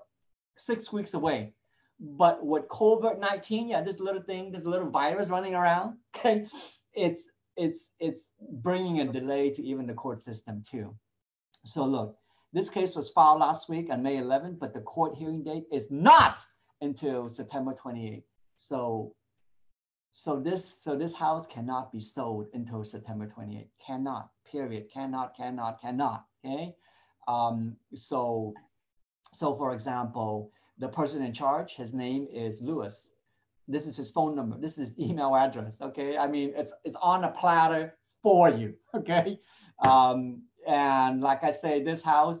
six weeks away. But with COVID-19, yeah, this little thing, this little virus running around, <laughs> okay, it's it's it's bringing a delay to even the court system too. So look, this case was filed last week on May 11th, but the court hearing date is not until September 28th. So so this so this house cannot be sold until September 28th. Cannot period, cannot, cannot, cannot, okay? Um, so, so for example, the person in charge, his name is Lewis. This is his phone number. This is his email address, okay? I mean, it's, it's on a platter for you, <laughs> okay? Um, and like I say, this house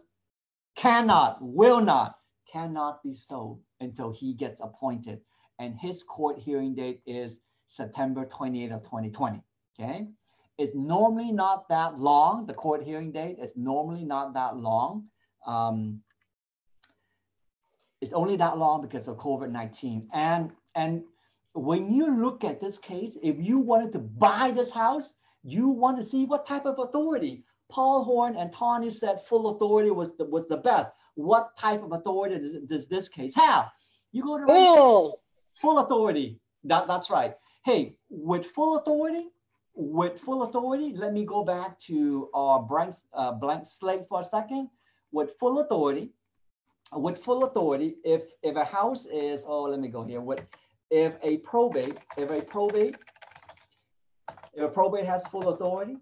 cannot, will not, cannot be sold until he gets appointed. And his court hearing date is September 28th of 2020, okay? It's normally not that long. The court hearing date is normally not that long. Um, it's only that long because of COVID-19. And, and when you look at this case, if you wanted to buy this house, you want to see what type of authority. Paul Horn and Tani said full authority was the, was the best. What type of authority does, does this case have? You go to full, full authority. That, that's right. Hey, with full authority, with full authority, let me go back to our blank, uh, blank slate for a second. With full authority, with full authority, if if a house is, oh, let me go here. With if a probate, if a probate, if a probate has full authority,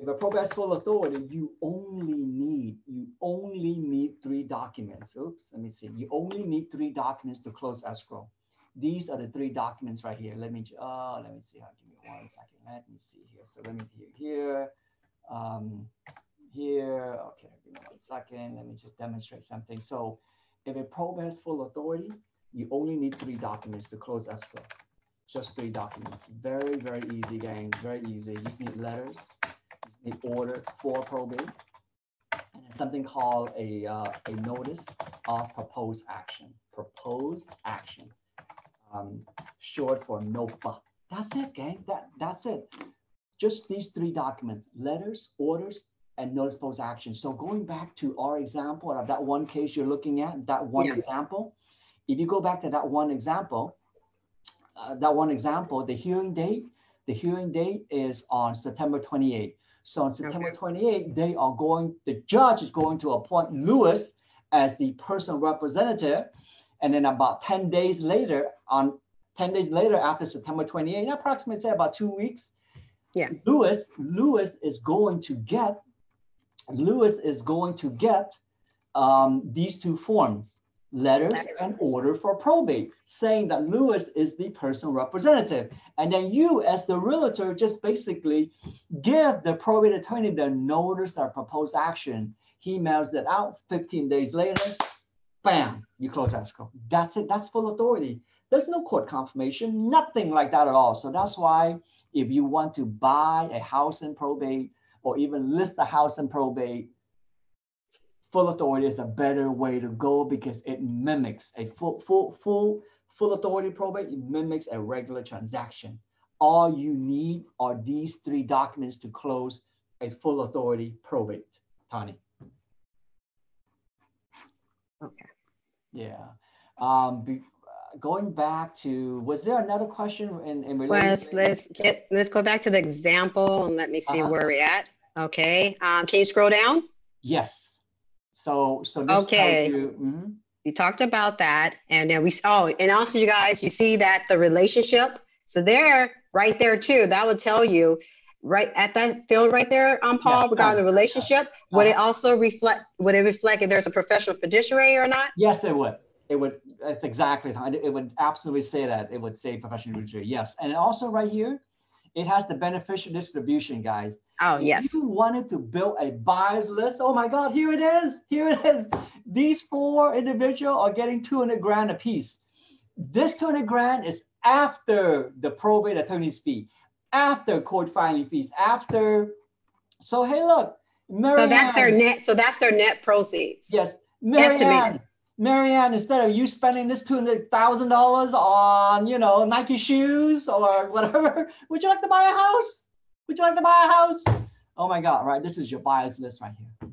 if a probate has full authority, you only need, you only need three documents. Oops, let me see. You only need three documents to close escrow. These are the three documents right here. Let me, uh, let me see. Give me one second. Let me see here. So let me here, here, um, here. Okay, give me one second. Let me just demonstrate something. So if a probate has full authority, you only need three documents to close escrow. Just three documents. Very, very easy, gang. Very easy. You just need letters, need order for probate, and something called a, uh, a notice of proposed action. Proposed action. Um, short for NOPA. That's it, gang. That, that's it. Just these three documents, letters, orders, and notice of proposed action. So going back to our example of that one case you're looking at, that one yeah. example, if you go back to that one example, uh, that one example, the hearing date, the hearing date is on September 28th. So on September okay. 28th, they are going, the judge is going to appoint Lewis as the personal representative. And then about 10 days later, on 10 days later after September 28th, approximately say about two weeks, yeah. Lewis, Lewis is going to get, Lewis is going to get um, these two forms letters, letters and order for probate, saying that Lewis is the personal representative. And then you, as the realtor, just basically give the probate attorney the notice of proposed action. He mails it out 15 days later, bam, you close escrow. That's it. That's full authority. There's no court confirmation, nothing like that at all. So that's why if you want to buy a house in probate or even list a house in probate, full authority is a better way to go because it mimics a full, full, full, full authority probate. It mimics a regular transaction. All you need are these three documents to close a full authority probate. Tani. Okay. Yeah. Um, be, uh, going back to, was there another question in, in relation? Let's, let's get, let's go back to the example and let me see uh -huh. where we're at. Okay. Um, can you scroll down? Yes. So, so this okay. You, mm-hmm. you talked about that, and then we oh, and also you guys, you see that the relationship. So there, right there too, that would tell you right at that field right there, um, Paul, yes, regarding the relationship. Would it also reflect? Would it reflect if there's a professional fiduciary or not? Yes, it would. It would. That's exactly. It would absolutely say that. It would say professional fiduciary. Yes, and also right here, it has the beneficial distribution, guys. Oh, yes. If you wanted to build a buyers list, oh my God, here it is. Here it is. These four individuals are getting 200 grand a piece. This 200 grand is after the probate attorney's fee, after court filing fees, after. So, hey, look. Marianne, so that's their net. So that's their net proceeds. Yes. Marianne, Marianne, instead of you spending this two hundred thousand dollars on, you know, Nike shoes or whatever, <laughs> would you like to buy a house? Would you like to buy a house? Oh my God, right? This is your buyers list right here.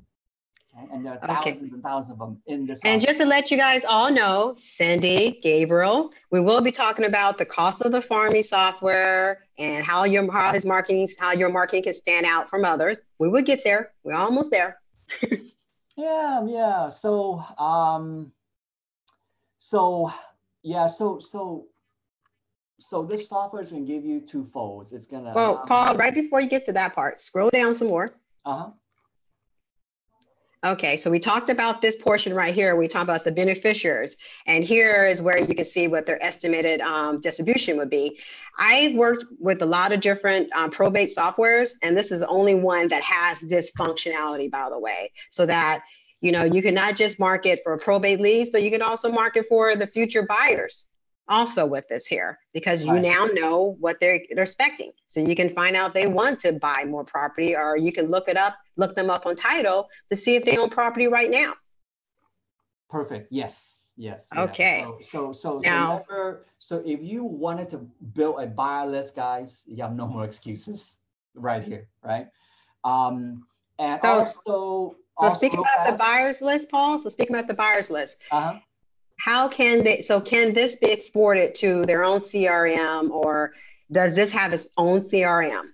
Okay? And there are thousands okay. and thousands of them in this. And just to let you guys all know, Cindy, Gabriel, we will be talking about the cost of the farming software and how your how his marketing, how your marketing can stand out from others. We will get there. We're almost there. <laughs> yeah, yeah. So um so yeah, so so so this software is going to give you two folds. It's going to. Well, Paul, right before you get to that part, scroll down some more. Uh huh. Okay, so we talked about this portion right here. We talked about the beneficiaries, and here is where you can see what their estimated um, distribution would be. I've worked with a lot of different um, probate softwares, and this is the only one that has this functionality, by the way, so that you know you can not just market for probate leads, but you can also market for the future buyers also with this here because you right. now know what they're, they're expecting. So you can find out they want to buy more property or you can look it up, look them up on title to see if they own property right now. Perfect. Yes. Yes. Okay. So, so, so, now, so, so if you wanted to build a buyer list, guys, you have no more excuses right here, right? Um, and so, also, so also speaking about the buyers list, Paul. So speaking about the buyers list, uh-huh how can they so can this be exported to their own crm or does this have its own crm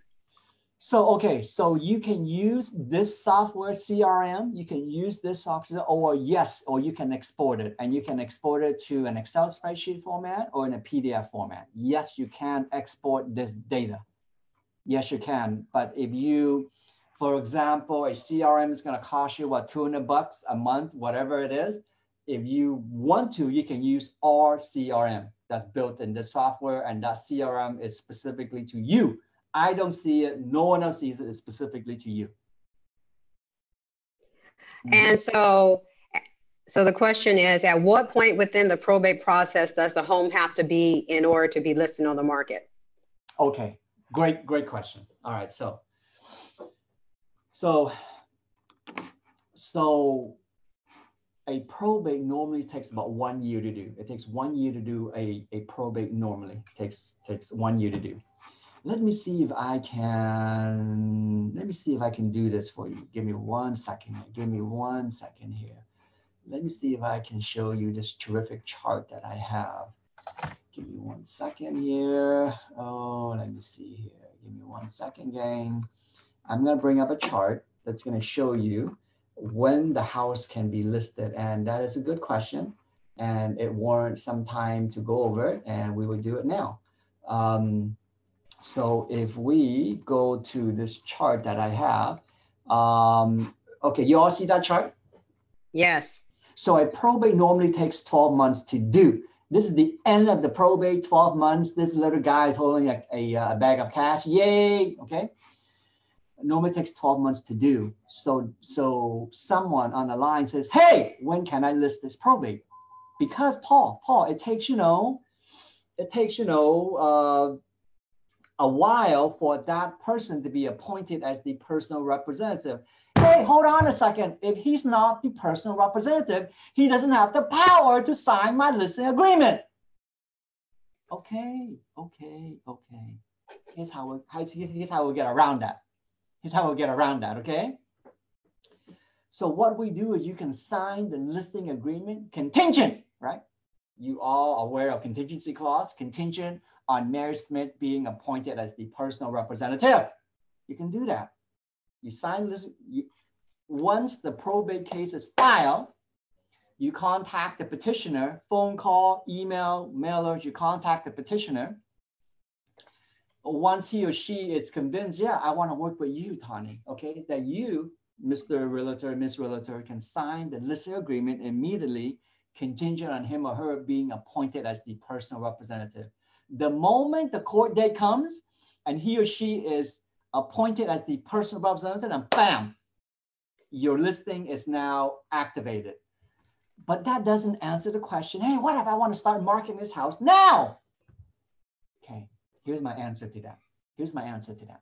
So, okay, so you can use this software CRM, you can use this software, or yes, or you can export it and you can export it to an Excel spreadsheet format or in a PDF format. Yes, you can export this data. Yes, you can. But if you, for example, a CRM is going to cost you what, 200 bucks a month, whatever it is. If you want to, you can use our CRM that's built in the software and that CRM is specifically to you I don't see it. No one else sees it It's specifically to you. And so, so the question is, at what point within the probate process does the home have to be in order to be listed on the market? Okay, great, great question. All right, so, so, so a probate normally takes about one year to do. It takes one year to do a, a probate normally. It takes takes one year to do let me see if I can, let me see if I can do this for you. Give me one second. Give me one second here. Let me see if I can show you this terrific chart that I have. Give me one second here. Oh, let me see here. Give me one second, gang. I'm to bring up a chart that's to show you when the house can be listed. And that is a good question. And it warrants some time to go over it. And we will do it now. Um, so if we go to this chart that I have, um, okay, you all see that chart? Yes. So a probate normally takes 12 months to do. This is the end of the probate, 12 months. This little guy is holding a, a, a bag of cash. Yay, okay? Normally takes 12 months to do. So, so someone on the line says, hey, when can I list this probate? Because Paul, Paul, it takes, you know, it takes, you know, uh, a while for that person to be appointed as the personal representative. Hey, hold on a second. If he's not the personal representative, he doesn't have the power to sign my listing agreement. Okay, okay, okay. Here's how we, here's how we get around that. Here's how we get around that, okay? So what we do is you can sign the listing agreement contingent, right? You all aware of contingency clause, contingent on Mary Smith being appointed as the personal representative. You can do that. You sign this. You, once the probate case is filed, you contact the petitioner, phone call, email, mailers, you contact the petitioner. Once he or she is convinced, yeah, I want to work with you, Tony, okay, that you, Mr. Realtor, Miss Realtor, can sign the listing agreement immediately, contingent on him or her being appointed as the personal representative. The moment the court date comes and he or she is appointed as the personal representative, and bam, your listing is now activated. But that doesn't answer the question hey, what if I want to start marketing this house now? Here's my answer to that. Here's my answer to that.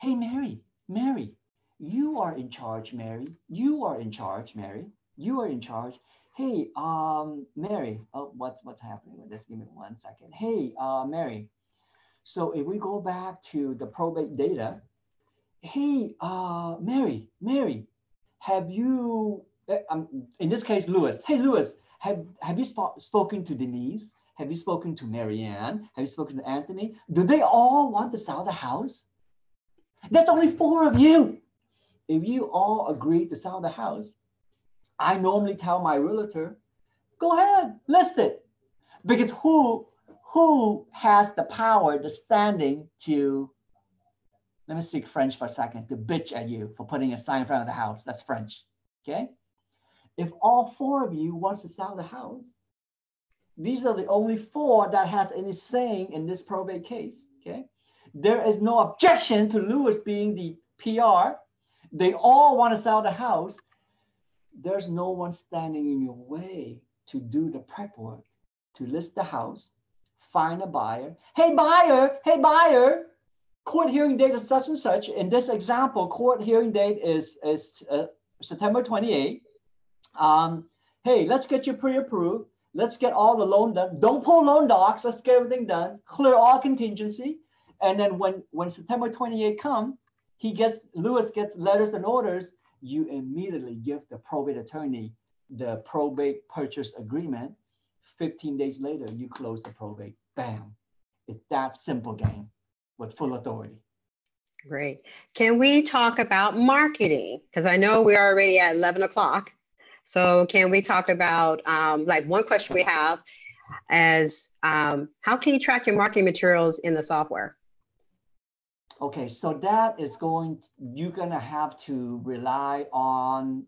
Hey, Mary, Mary, you are in charge, Mary. You are in charge, Mary. You are in charge. Hey, um, Mary, oh, what's what's happening with this? Give me one second. Hey, uh, Mary. So if we go back to the probate data, hey, uh, Mary, Mary, have you? Eh, um, in this case, Lewis. Hey, Lewis, have have you sp- spoken to Denise? Have you spoken to Marianne? Have you spoken to Anthony? Do they all want to sell the house? There's only four of you. If you all agree to sell the house, I normally tell my realtor, go ahead, list it. Because who who has the power, the standing to let me speak French for a second, to bitch at you for putting a sign in front of the house. That's French. Okay. If all four of you wants to sell the house, these are the only four that has any saying in this probate case. Okay. There is no objection to Lewis being the PR. They all want to sell the house there's no one standing in your way to do the prep work, to list the house, find a buyer. Hey, buyer, hey, buyer, court hearing date is such and such. In this example, court hearing date is, is uh, September 28. Um, hey, let's get you pre-approved. Let's get all the loan done. Don't pull loan docs. Let's get everything done. Clear all contingency. And then when, when September 28 come, he gets, Lewis gets letters and orders you immediately give the probate attorney the probate purchase agreement. 15 days later, you close the probate. Bam. It's that simple game with full authority. Great. Can we talk about marketing? Because I know we're already at 11 o'clock. So can we talk about um, like one question we have as um, how can you track your marketing materials in the software? Okay, so that is going, you're gonna have to rely on,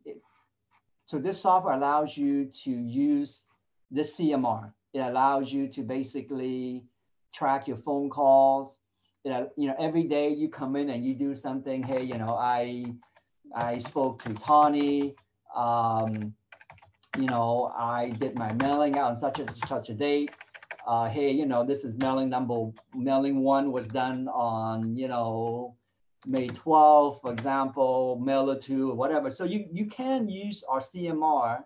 so this software allows you to use the CMR. It allows you to basically track your phone calls. It, you know, every day you come in and you do something. Hey, you know, I I spoke to Tawny. Um, you know, I did my mailing out on such a such a date uh, hey, you know, this is mailing number, mailing one was done on, you know, May 12th, for example, mailer two, whatever. So you, you can use our CMR,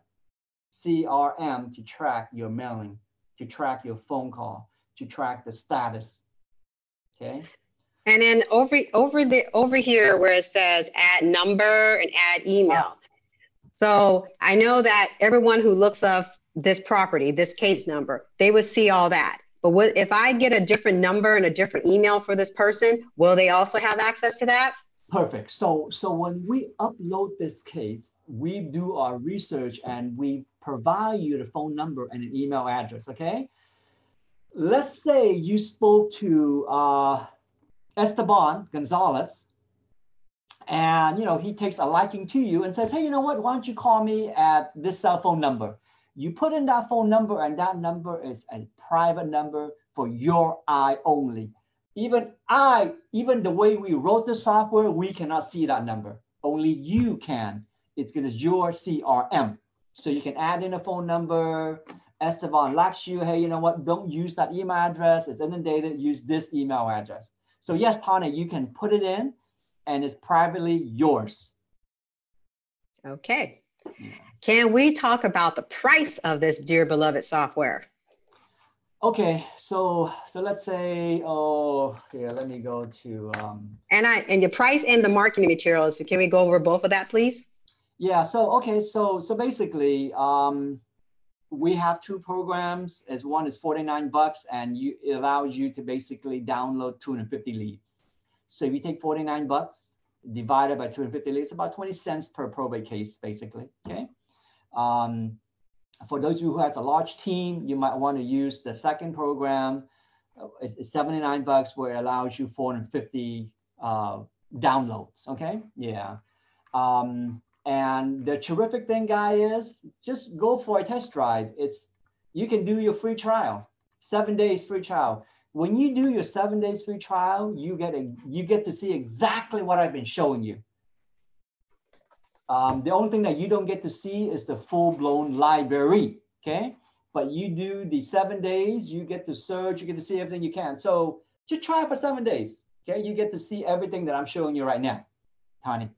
CRM to track your mailing, to track your phone call, to track the status. Okay. And then over over the over here where it says add number and add email. So I know that everyone who looks up this property, this case number, they would see all that. But what, if I get a different number and a different email for this person, will they also have access to that? Perfect. So, so when we upload this case, we do our research and we provide you the phone number and an email address. Okay. Let's say you spoke to uh, Esteban Gonzalez, and you know he takes a liking to you and says, "Hey, you know what? Why don't you call me at this cell phone number?" You put in that phone number, and that number is a private number for your eye only. Even I, even the way we wrote the software, we cannot see that number. Only you can. It's because your CRM. So you can add in a phone number. Esteban likes you. Hey, you know what? Don't use that email address. It's inundated. Use this email address. So yes, Tana, you can put it in and it's privately yours. Okay. Can we talk about the price of this dear beloved software? Okay, so so let's say, oh, here, let me go to. Um, and I and your price and the marketing materials. So can we go over both of that, please? Yeah. So okay. So so basically, um, we have two programs. As one is forty nine bucks, and you it allows you to basically download two hundred fifty leads. So if you take forty nine bucks divided by 250 it's about 20 cents per probate case, basically. Okay. Um, for those of you who has a large team, you might want to use the second program. It's, it's 79 bucks where it allows you 450 uh, downloads. Okay. Yeah. Um, and the terrific thing, guy, is just go for a test drive. It's you can do your free trial, seven days free trial when you do your seven days free trial, you get a you get to see exactly what I've been showing you. Um, the only thing that you don't get to see is the full-blown library, okay? But you do the seven days, you get to search, you get to see everything you can. So just try it for seven days, okay? You get to see everything that I'm showing you right now, Tani.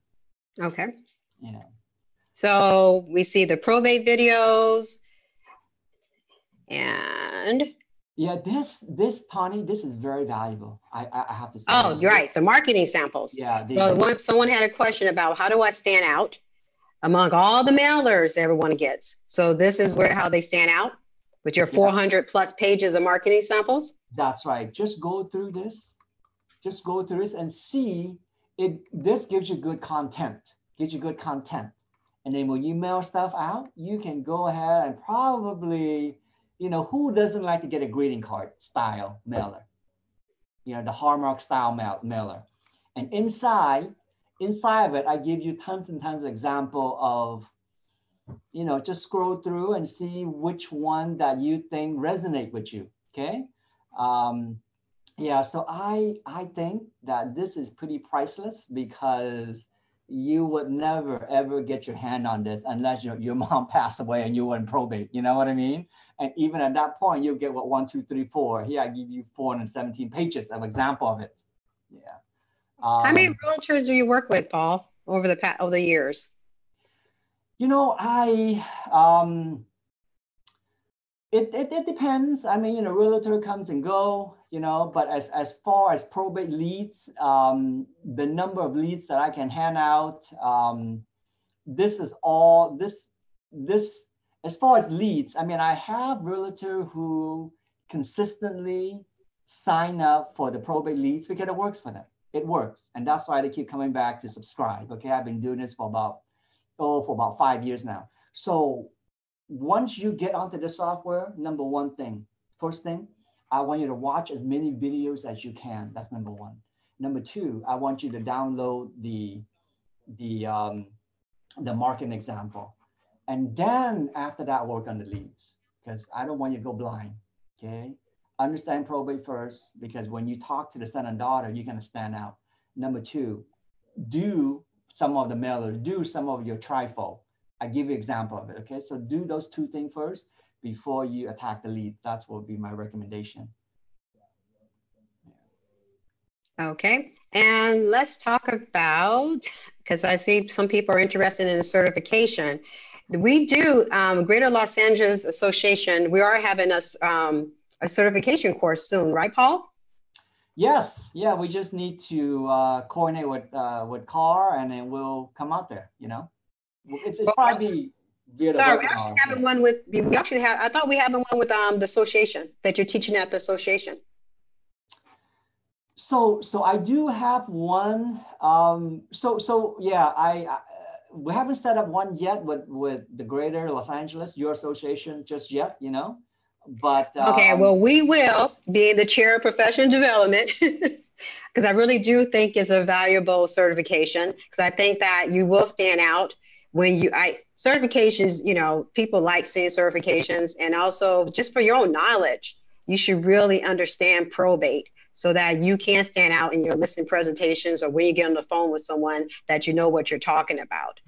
Okay. Yeah. So we see the probate videos and yeah, this this Tani, this is very valuable. I I have to say. Oh, you're right. The marketing samples. Yeah. The, so one, someone had a question about how do I stand out among all the mailers everyone gets. So this is where how they stand out with your 400 yeah. plus pages of marketing samples. That's right. Just go through this. Just go through this and see it. This gives you good content. Gives you good content. And then when you mail stuff out, you can go ahead and probably you know, who doesn't like to get a greeting card style mailer? You know, the Hallmark style mail mailer. And inside, inside of it, I give you tons and tons of example of, you know, just scroll through and see which one that you think resonate with you. Okay. Um, yeah, so I I think that this is pretty priceless because you would never ever get your hand on this unless your, your <laughs> mom passed away and you were in probate. You know what I mean? And even at that point, you'll get what one, two, three, four. Here I give you 417 pages of example of it. Yeah. Um, How many um, realtors do you work with, Paul, over the past over the years? You know, I um it, it, it depends. I mean, you know, realtor comes and go, you know, but as, as far as probate leads, um, the number of leads that I can hand out, um, this is all, this, this as far as leads, I mean, I have realtor who consistently sign up for the probate leads because it works for them. It works. And that's why they keep coming back to subscribe. Okay. I've been doing this for about, oh, for about five years now. So once you get onto the software, number one thing, first thing, I want you to watch as many videos as you can. That's number one. Number two, I want you to download the the um, the marketing example, and then after that, work on the leads because I don't want you to go blind. Okay, understand probate first because when you talk to the son and daughter, you're gonna stand out. Number two, do some of the mailers, do some of your trifle. I give you example of it. Okay, so do those two things first before you attack the lead. That's what would be my recommendation. Okay, and let's talk about, because I see some people are interested in the certification. We do, um, Greater Los Angeles Association, we are having a, um, a certification course soon, right, Paul? Yes, yeah, we just need to uh, coordinate with uh, with CAR and then we'll come out there, you know. It's, it's probably via the Sorry, we actually having one with, we actually have, I thought we having one with um, the association that you're teaching at the association. So, so I do have one. Um, so, so yeah, I, I we haven't set up one yet with with the Greater Los Angeles Your Association just yet, you know. But um, okay, well, we will be the chair of professional development <laughs> because I really do think it's a valuable certification because I think that you will stand out when you I certifications. You know, people like seeing certifications, and also just for your own knowledge, you should really understand probate so that you can stand out in your listing presentations or when you get on the phone with someone that you know what you're talking about.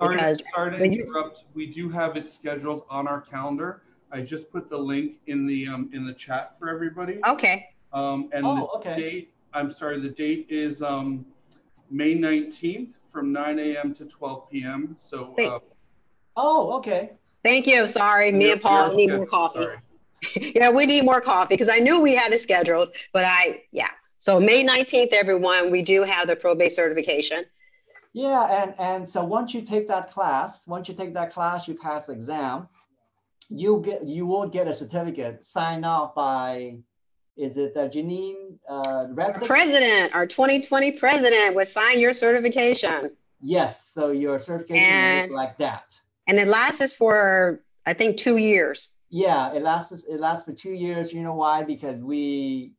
Sorry, because sorry to interrupt. You, we do have it scheduled on our calendar. I just put the link in the um, in the chat for everybody. Okay. Um, and oh, the okay. date, I'm sorry, the date is um, May 19th from 9 a.m. to 12 p.m. So. Uh, oh, okay. Thank you. Sorry, me and Paul need more coffee. <laughs> Yeah, we need more coffee because I knew we had it scheduled, but I, yeah. So May 19th, everyone, we do have the probate certification. Yeah, and, and so once you take that class, once you take that class, you pass the exam, you get you will get a certificate signed off by is it uh, Janine uh, President, our 2020 president would sign your certification. Yes, so your certification and, is like that. And it lasts for I think two years. Yeah, it lasts it lasts for two years. You know why? Because we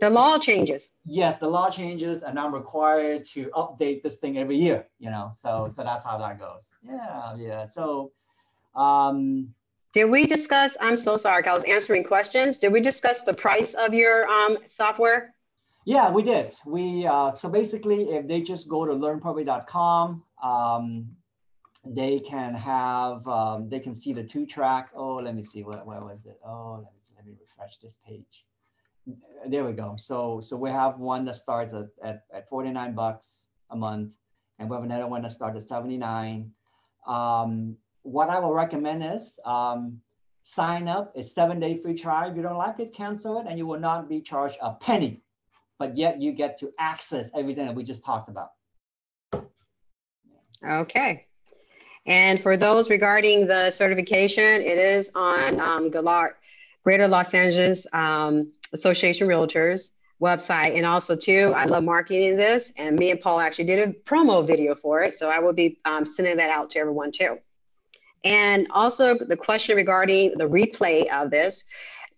the law changes. Yes, the law changes, and I'm required to update this thing every year. You know, so so that's how that goes. Yeah, yeah. So, um, did we discuss? I'm so sorry, I was answering questions. Did we discuss the price of your um, software? Yeah, we did. We uh, so basically, if they just go to learnprobate.com, um, they can have um, they can see the two track oh let me see what where was it oh let me, let me refresh this page there we go. So so we have one that starts at, at, at 49 bucks a month and we have another one that starts at 79 um, what i will recommend is um, sign up. It's seven day free trial. If you don't like it cancel it and you will not be charged a penny. But yet you get to access everything that we just talked about. Okay. And for those regarding the certification, it is on um, GLAR, Greater Los Angeles um, Association Realtors website. And also too, I love marketing this and me and Paul actually did a promo video for it. So I will be um, sending that out to everyone too. And also the question regarding the replay of this,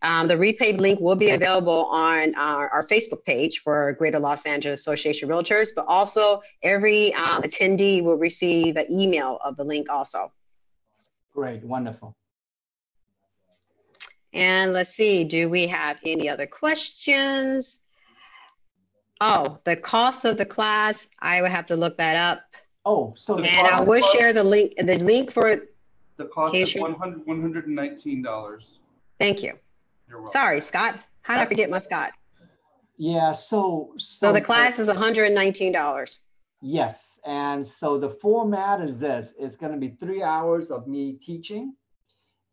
um, the replay link will be available on our, our, Facebook page for Greater Los Angeles Association Realtors, but also every um, attendee will receive an email of the link also. Great, wonderful. And let's see, do we have any other questions? Oh, the cost of the class, I would have to look that up. Oh, so and I will share the link, the link for the cost is $100, $119. Thank you. Sorry, Scott. How did I forget my Scott? Yeah, so so, so the class is $119. Yes, and so the format is this. It's going to be three hours of me teaching,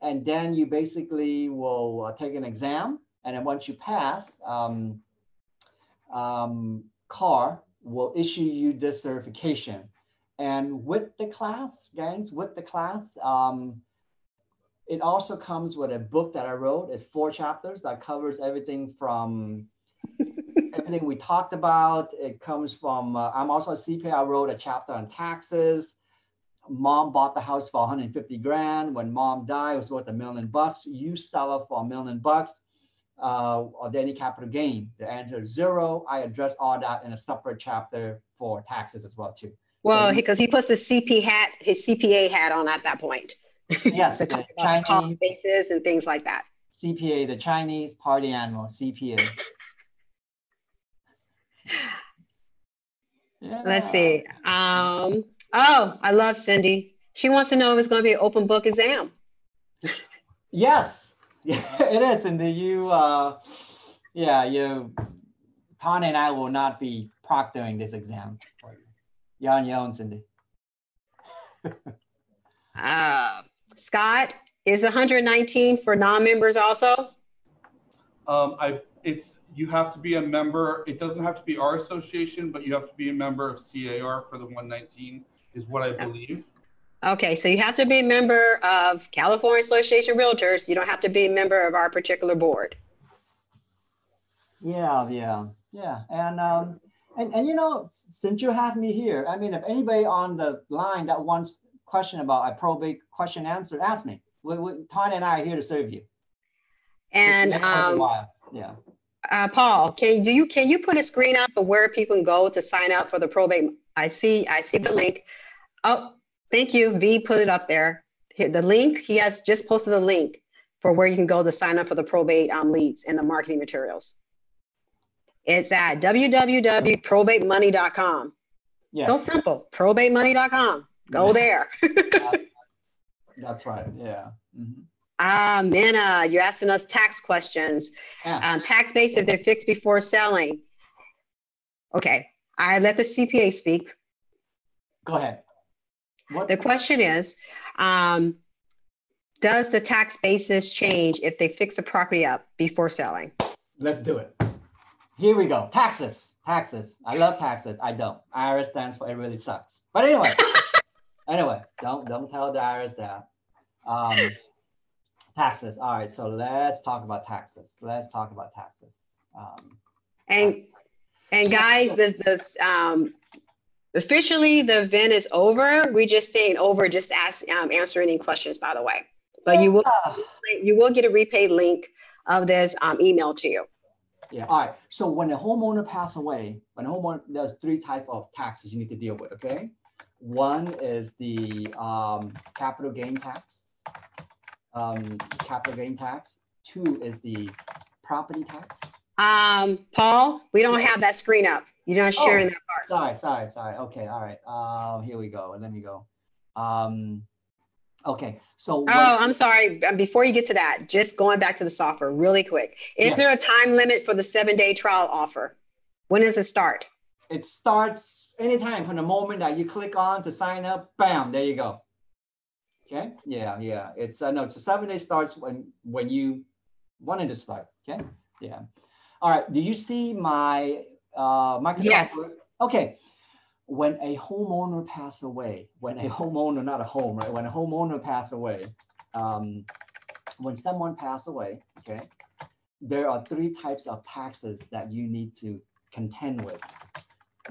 and then you basically will uh, take an exam, and then once you pass, um, um, CAR will issue you this certification. And with the class, gangs, with the class, um, it also comes with a book that I wrote. It's four chapters that covers everything from <laughs> everything we talked about. It comes from, uh, I'm also a CPA. I wrote a chapter on taxes. Mom bought the house for 150 grand. When mom died, it was worth a million bucks. You sell it for a million bucks. Uh, are there any capital gain? The answer is zero. I address all that in a separate chapter for taxes as well too. Well, because so he, he, puts his CP hat, his CPA hat on at that point. Yes, <laughs> the Chinese bases and things like that. CPA, the Chinese party animal, CPA. Yeah. Let's see. Um, oh, I love Cindy. She wants to know if it's going to be an open book exam. Yes, yeah, <laughs> it is. And you, uh, yeah, you, Tony and I will not be proctoring this exam for you. You're on your own, Cindy. <laughs> uh, Scott, is 119 for non-members also? Um, I, it's you have to be a member. It doesn't have to be our association, but you have to be a member of CAR for the 119 is what I believe. Okay, so you have to be a member of California Association of Realtors. You don't have to be a member of our particular board. Yeah, yeah, yeah. And um, and and you know, since you have me here, I mean, if anybody on the line that wants question about a probate question answer, ask me. We, we, Tanya and I are here to serve you. And um, yeah uh, Paul, can do you can you put a screen up of where people can go to sign up for the probate? I see I see the link. Oh, thank you. V put it up there. Here, the link he has just posted the link for where you can go to sign up for the probate um, leads and the marketing materials. It's at www.probatemoney.com. Yes. So simple. Probatemoney.com. Go yes. there. that's, <laughs> that's, right. Yeah. Mm-hmm. Ah, Minna, you're asking us tax questions. Yeah. Um, tax base if they're fixed before selling. Okay, I let the CPA speak. Go ahead. What? The question is, um, does the tax basis change if they fix a property up before selling? Let's do it. Here we go. Taxes. Taxes. I love taxes. I don't. IRS stands for it really sucks. But anyway, <laughs> anyway, don't don't tell the IRS that. Um, Taxes. All right. So let's talk about taxes. Let's talk about taxes. Um, and and guys, this this um, officially the event is over. We just staying over. Just ask um, answer any questions, by the way. But you will you will get a repaid link of this um, email to you. Yeah. All right. So when a homeowner pass away, when a homeowner, there's three type of taxes you need to deal with. Okay. One is the um, capital gain tax um, capital gain tax. Two is the property tax. Um, Paul, we don't have that screen up. You're not sharing oh, that part. Sorry, sorry, sorry. Okay, all right. Uh, here we go. Let me go. Um, okay, so. Oh, I'm sorry. Before you get to that, just going back to the software really quick. Is yes. there a time limit for the seven day trial offer? When does it start? It starts anytime from the moment that you click on to sign up, bam, there you go. Okay. Yeah, yeah. It's uh, no. It's a seven day starts when when you wanted to start. Okay. Yeah. All right. Do you see my uh, Microsoft? Yes. Okay. When a homeowner pass away, when a homeowner, not a home, right? When a homeowner pass away, um, when someone pass away, okay, there are three types of taxes that you need to contend with.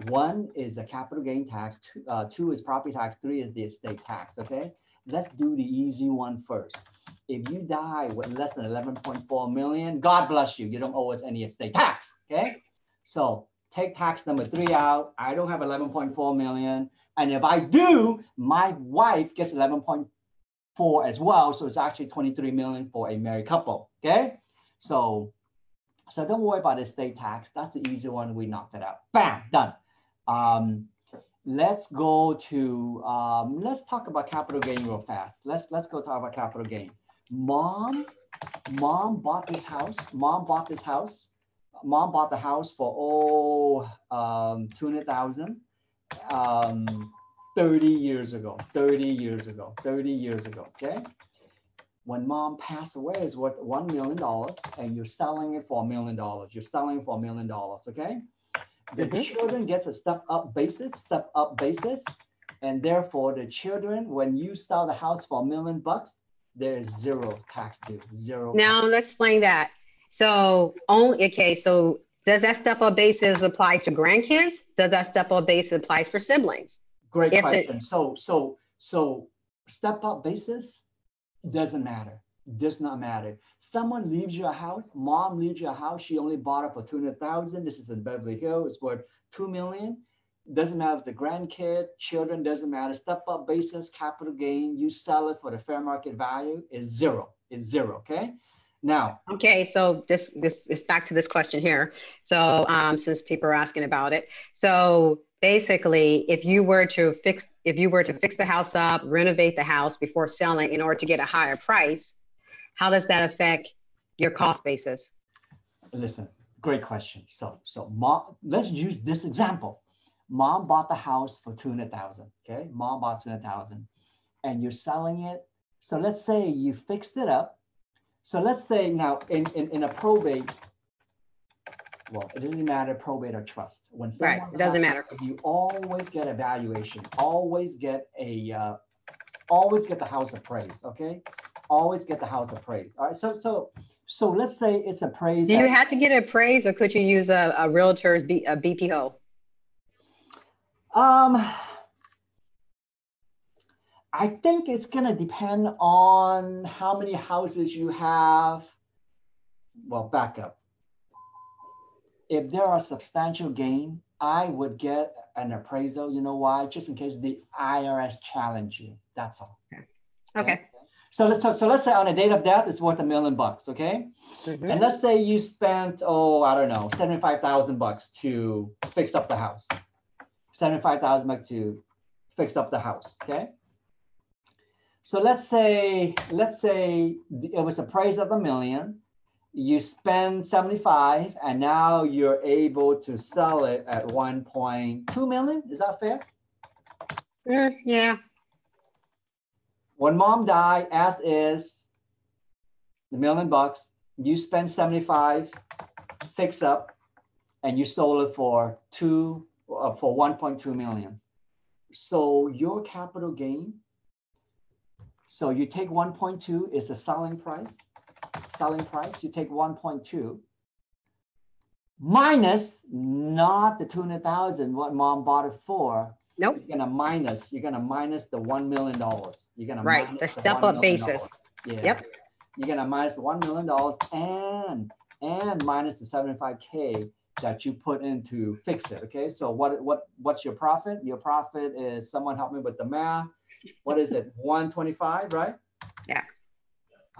One is the capital gain tax, two, uh, two is property tax, three is the estate tax, okay? let's do the easy one first. If you die with less than 11.4 million, God bless you. You don't owe us any estate tax. Okay. So take tax number three out. I don't have 11.4 million. And if I do, my wife gets 11.4 as well. So it's actually 23 million for a married couple. Okay. So, so don't worry about estate tax. That's the easy one. We knocked it out. Bam, done. Um, let's go to um, let's talk about capital gain real fast. Let's let's go talk about capital gain. Mom, mom bought this house. Mom bought this house. Mom bought the house for oh um, two hundred thousand. Um, 30 years ago, 30 years ago, 30 years ago. Okay. When mom passed away, it's worth $1 million and you're selling it for a million dollars. You're selling it for a million dollars. Okay the mm-hmm. children gets a step up basis, step up basis. And therefore the children, when you sell the house for a million bucks, there's zero tax due, zero. Now let's explain that. So only, okay, so Does that step up basis apply to grandkids? Does that step up basis applies for siblings? Great If question. So, so, so step up basis doesn't matter. Does not matter. Someone leaves your house, mom leaves your house, she only bought it for 200,000. This is in Beverly Hills, it's worth 2 million. Doesn't matter if the grandkid, children, doesn't matter. Step up basis, capital gain, you sell it for the fair market value is zero. It's zero, okay? Now, Okay, so this this is back to this question here. So um, since people are asking about it, so basically, if you were to fix if you were to fix the house up, renovate the house before selling in order to get a higher price, how does that affect your cost basis? listen, great question. So, so mom, let's use this example. Mom bought the house for 200,000, okay? Mom bought 200,000 and you're selling it. So let's say you fixed it up. So let's say now in, in, in a probate, well, it doesn't matter probate or trust. When Right, it doesn't matter. You always get a valuation, always get a, uh, always get the house appraised, okay? Always get the house appraised. All right, so, so, so let's say it's appraised. Do you have to get appraised, or could you use a, a realtor's B, a BPO? Um, I think it's gonna depend on how many houses you have. Well, back up. If there are substantial gain, I would get an appraisal. You know why? Just in case the IRS challenge you. That's all. Okay. Okay. So let's so let's say on a date of death, it's worth a million bucks. Okay. Mhm. And let's say you spent, oh, I don't know, seventy-five thousand bucks to fix up the house. Seventy-five thousand bucks to fix up the house, okay? So let's say, let's say it was a price of a million. You spend seventy-five and now you're able to sell it at one point two million. Is that fair? Mm, yeah. When mom died, as is, the million bucks, you spend 75, fix up, and you sold it for two, uh, for 1.2 million. So your capital gain, so you take 1.2 is the selling price, selling price, you take 1.2 minus not the 200,000, what mom bought it for, Nope. you're gonna minus, you're gonna minus the one million dollars. You're gonna Right, minus the $1 step-up basis. Yeah. Yep. You're gonna minus one million dollars and and minus the seventy-five K that you put in to fix it. Okay, so what what what's your profit? Your profit is someone help me with the math. What is it? 125, right? Yeah.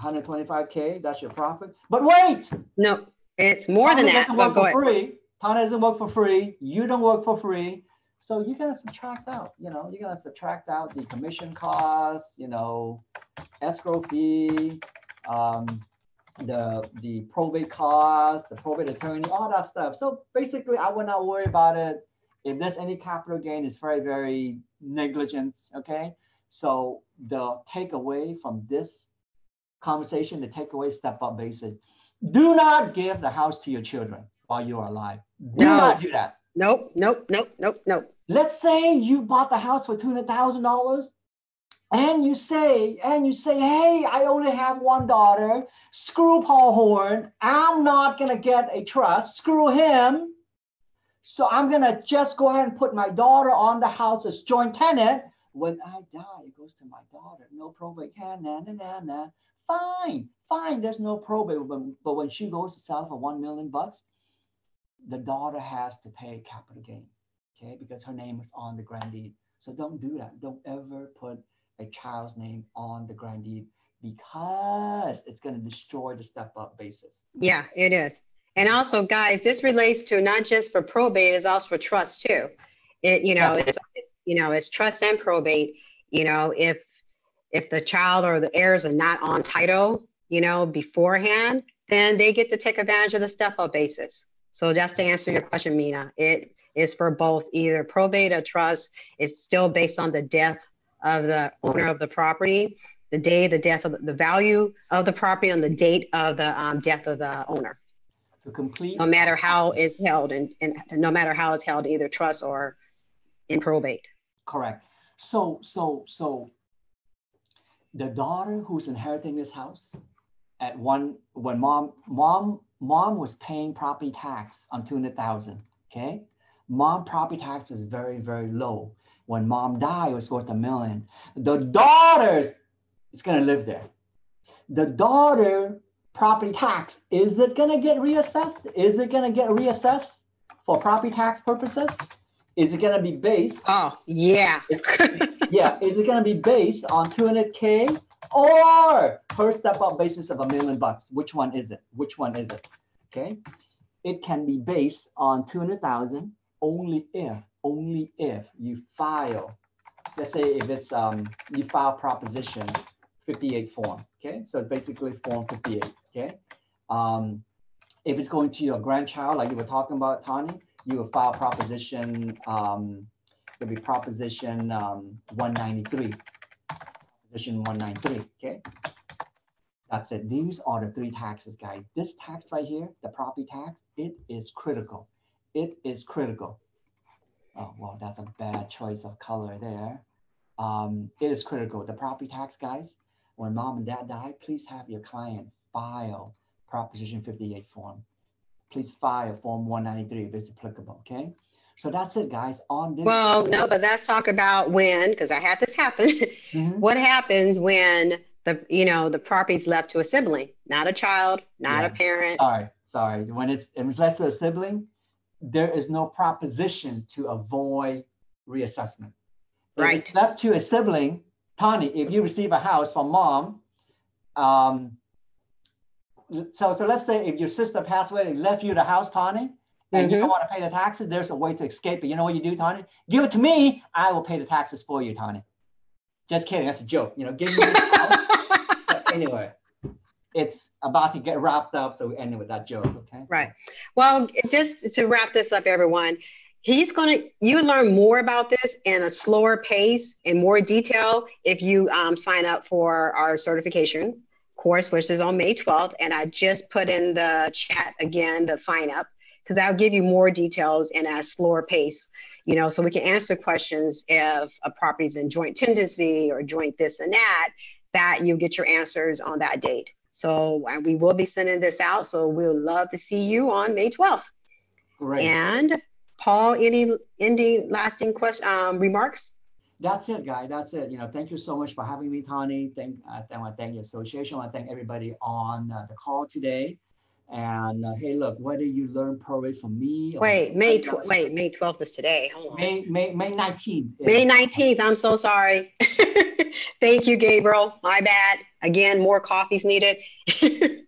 125K, that's your profit. But wait, No, it's more than that. But work go for ahead. free. Tana doesn't work for free. You don't work for free. So you're gonna subtract out, you know, you're gonna subtract out the commission costs, you know, escrow fee, um, the the probate cost, the probate attorney, all that stuff. So basically, I would not worry about it. If there's any capital gain, it's very, very negligent. Okay. So the takeaway from this conversation, the takeaway step up basis, do not give the house to your children while you are alive. Do No. not do that. Nope, nope, nope, nope, nope. Let's say you bought the house for two hundred thousand dollars, and you say, and you say, hey, I only have one daughter. Screw Paul Horn. I'm not gonna get a trust. Screw him. So I'm gonna just go ahead and put my daughter on the house as joint tenant. When I die, it goes to my daughter. No probate. Yeah, nah, nah, nah, nah. Fine, fine. There's no probate. But, but when she goes to sell for one million bucks, the daughter has to pay capital gain okay, because her name is on the grant deed. So don't do that. Don't ever put a child's name on the grant deed because it's going to destroy the step up basis. Yeah, it is. And also, guys, this relates to not just for probate, it's also for trust too. It, you know, it's you know, as trust and probate. You know, if if the child or the heirs are not on title, you know, beforehand, then they get to take advantage of the step up basis. So just to answer your question, Mina, it is for both either probate or trust. It's still based on the death of the owner of the property, the day, the death of the, the value of the property on the date of the um, death of the owner. To complete, No matter how it's held, and, and no matter how it's held, either trust or in probate. Correct. So, so, so the daughter who's inheriting this house at one, when mom, mom, mom was paying property tax on 200,000, okay? Mom property tax is very, very low. When mom died, it was worth a million. The daughters is gonna live there. The daughter property tax, is it gonna get reassessed? Is it gonna get reassessed for property tax purposes? Is it gonna be based? Oh, yeah. <laughs> yeah, is it gonna be based on 200K or per step up basis of a million bucks? Which one is it? Which one is it? Okay. It can be based on 200,000 only if, only if you file, let's say if it's, um, you file proposition 58 form. Okay. So it's basically form 58. Okay. Um, if it's going to your grandchild, like you were talking about, Tani, you will file proposition, um, it'll be proposition um, 193 Proposition 193, okay? That's it. These are the three taxes, guys. This tax right here, the property tax, it is critical. It is critical. Oh, well, that's a bad choice of color there. Um, it is critical. The property tax, guys, when mom and dad die, please have your client file Proposition 58 form. Please file Form 193 if it's applicable, okay? So that's it, guys. On this. Well, no, but let's talk about when, because I had this happen. Mm-hmm. what happens when the you know the property's left to a sibling, not a child, not yeah. a parent. Sorry, sorry. When it's when it's left to a sibling, there is no proposition to avoid reassessment. If right. It's left to a sibling, Tani, if you receive a house from mom, um, so so let's say if your sister passed away, they left you the house, Tani, and mm-hmm. you don't want to pay the taxes, there's a way to escape it. You know what you do, Tani? Give it to me. I will pay the taxes for you, Tani. Just kidding. That's a joke. You know, give me. <laughs> anyway, it's about to get wrapped up, so we end with that joke. Okay. Right. Well, just to wrap this up, everyone. He's going to, you learn more about this in a slower pace in more detail if you um, sign up for our certification course, which is on May 12th. And I just put in the chat again, the sign up because I'll give you more details in a slower pace you know so we can answer questions if a property is in joint tenancy or joint this and that that you get your answers on that date so we will be sending this out so we'll love to see you on may 12th Great. and paul any any lasting question um, remarks that's it, guy. That's it. You know, thank you so much for having me, Tani. Thank, uh, I want to thank the association. I want to thank everybody on uh, the call today. And uh, hey, look, whether you learn probate from me. Wait, May tw- wait, May 12th is today. Hold on. May May May 19th. May 19th. I'm so sorry. <laughs> Thank you, Gabriel. My bad. Again, more coffees needed. yeah. <laughs>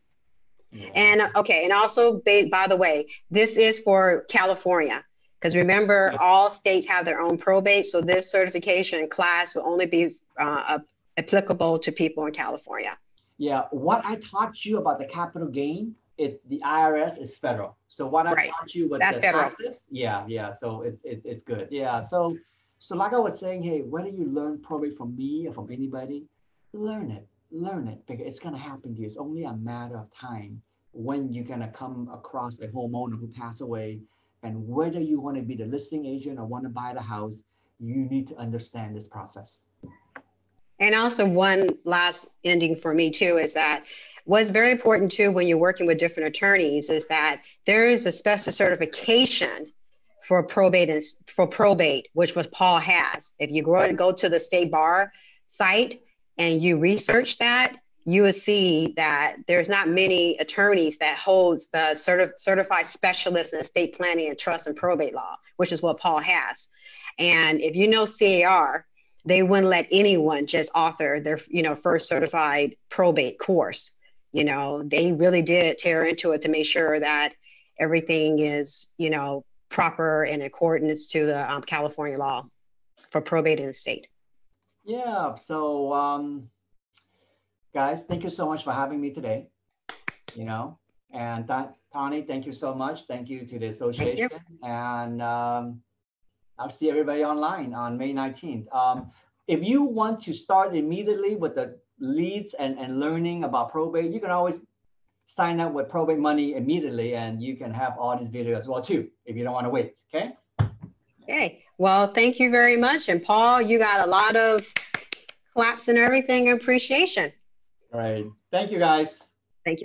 And okay, and also by the way, this is for California. Because remember, all states have their own probate, so this certification class will only be uh, applicable to people in California. Yeah, what I taught you about the capital gain it the IRS is federal. So what I taught you was That's the federal. taxes, yeah, yeah. So it, it, it's good. Yeah. So so like I was saying, hey, whether you learn probably from me or from anybody, learn it, learn it because it's gonna happen to you. It's only a matter of time when you're gonna come across a homeowner who passed away, and whether you want to be the listing agent or want to buy the house, you need to understand this process. And also one last ending for me too is that What's very important too when you're working with different attorneys is that there is a special certification for probate and for probate, which was Paul has. If you go go to the state bar site and you research that, you will see that there's not many attorneys that holds the certi- certified specialist in estate planning and trust and probate law, which is what Paul has. And if you know CAR, they wouldn't let anyone just author their you know first certified probate course you know, they really did tear into it to make sure that everything is, you know, proper in accordance to the um, California law for probate in the state. Yeah. So, um, guys, thank you so much for having me today. You know, and th- Tani, thank you so much. Thank you to the association. And um, I'll see everybody online on May 19th. Um, if you want to start immediately with the leads and, and learning about probate, you can always sign up with probate money immediately and you can have all these videos as well too, if you don't want to wait, okay? Okay, well, thank you very much. And Paul, you got a lot of claps and everything, appreciation. All right, thank you guys.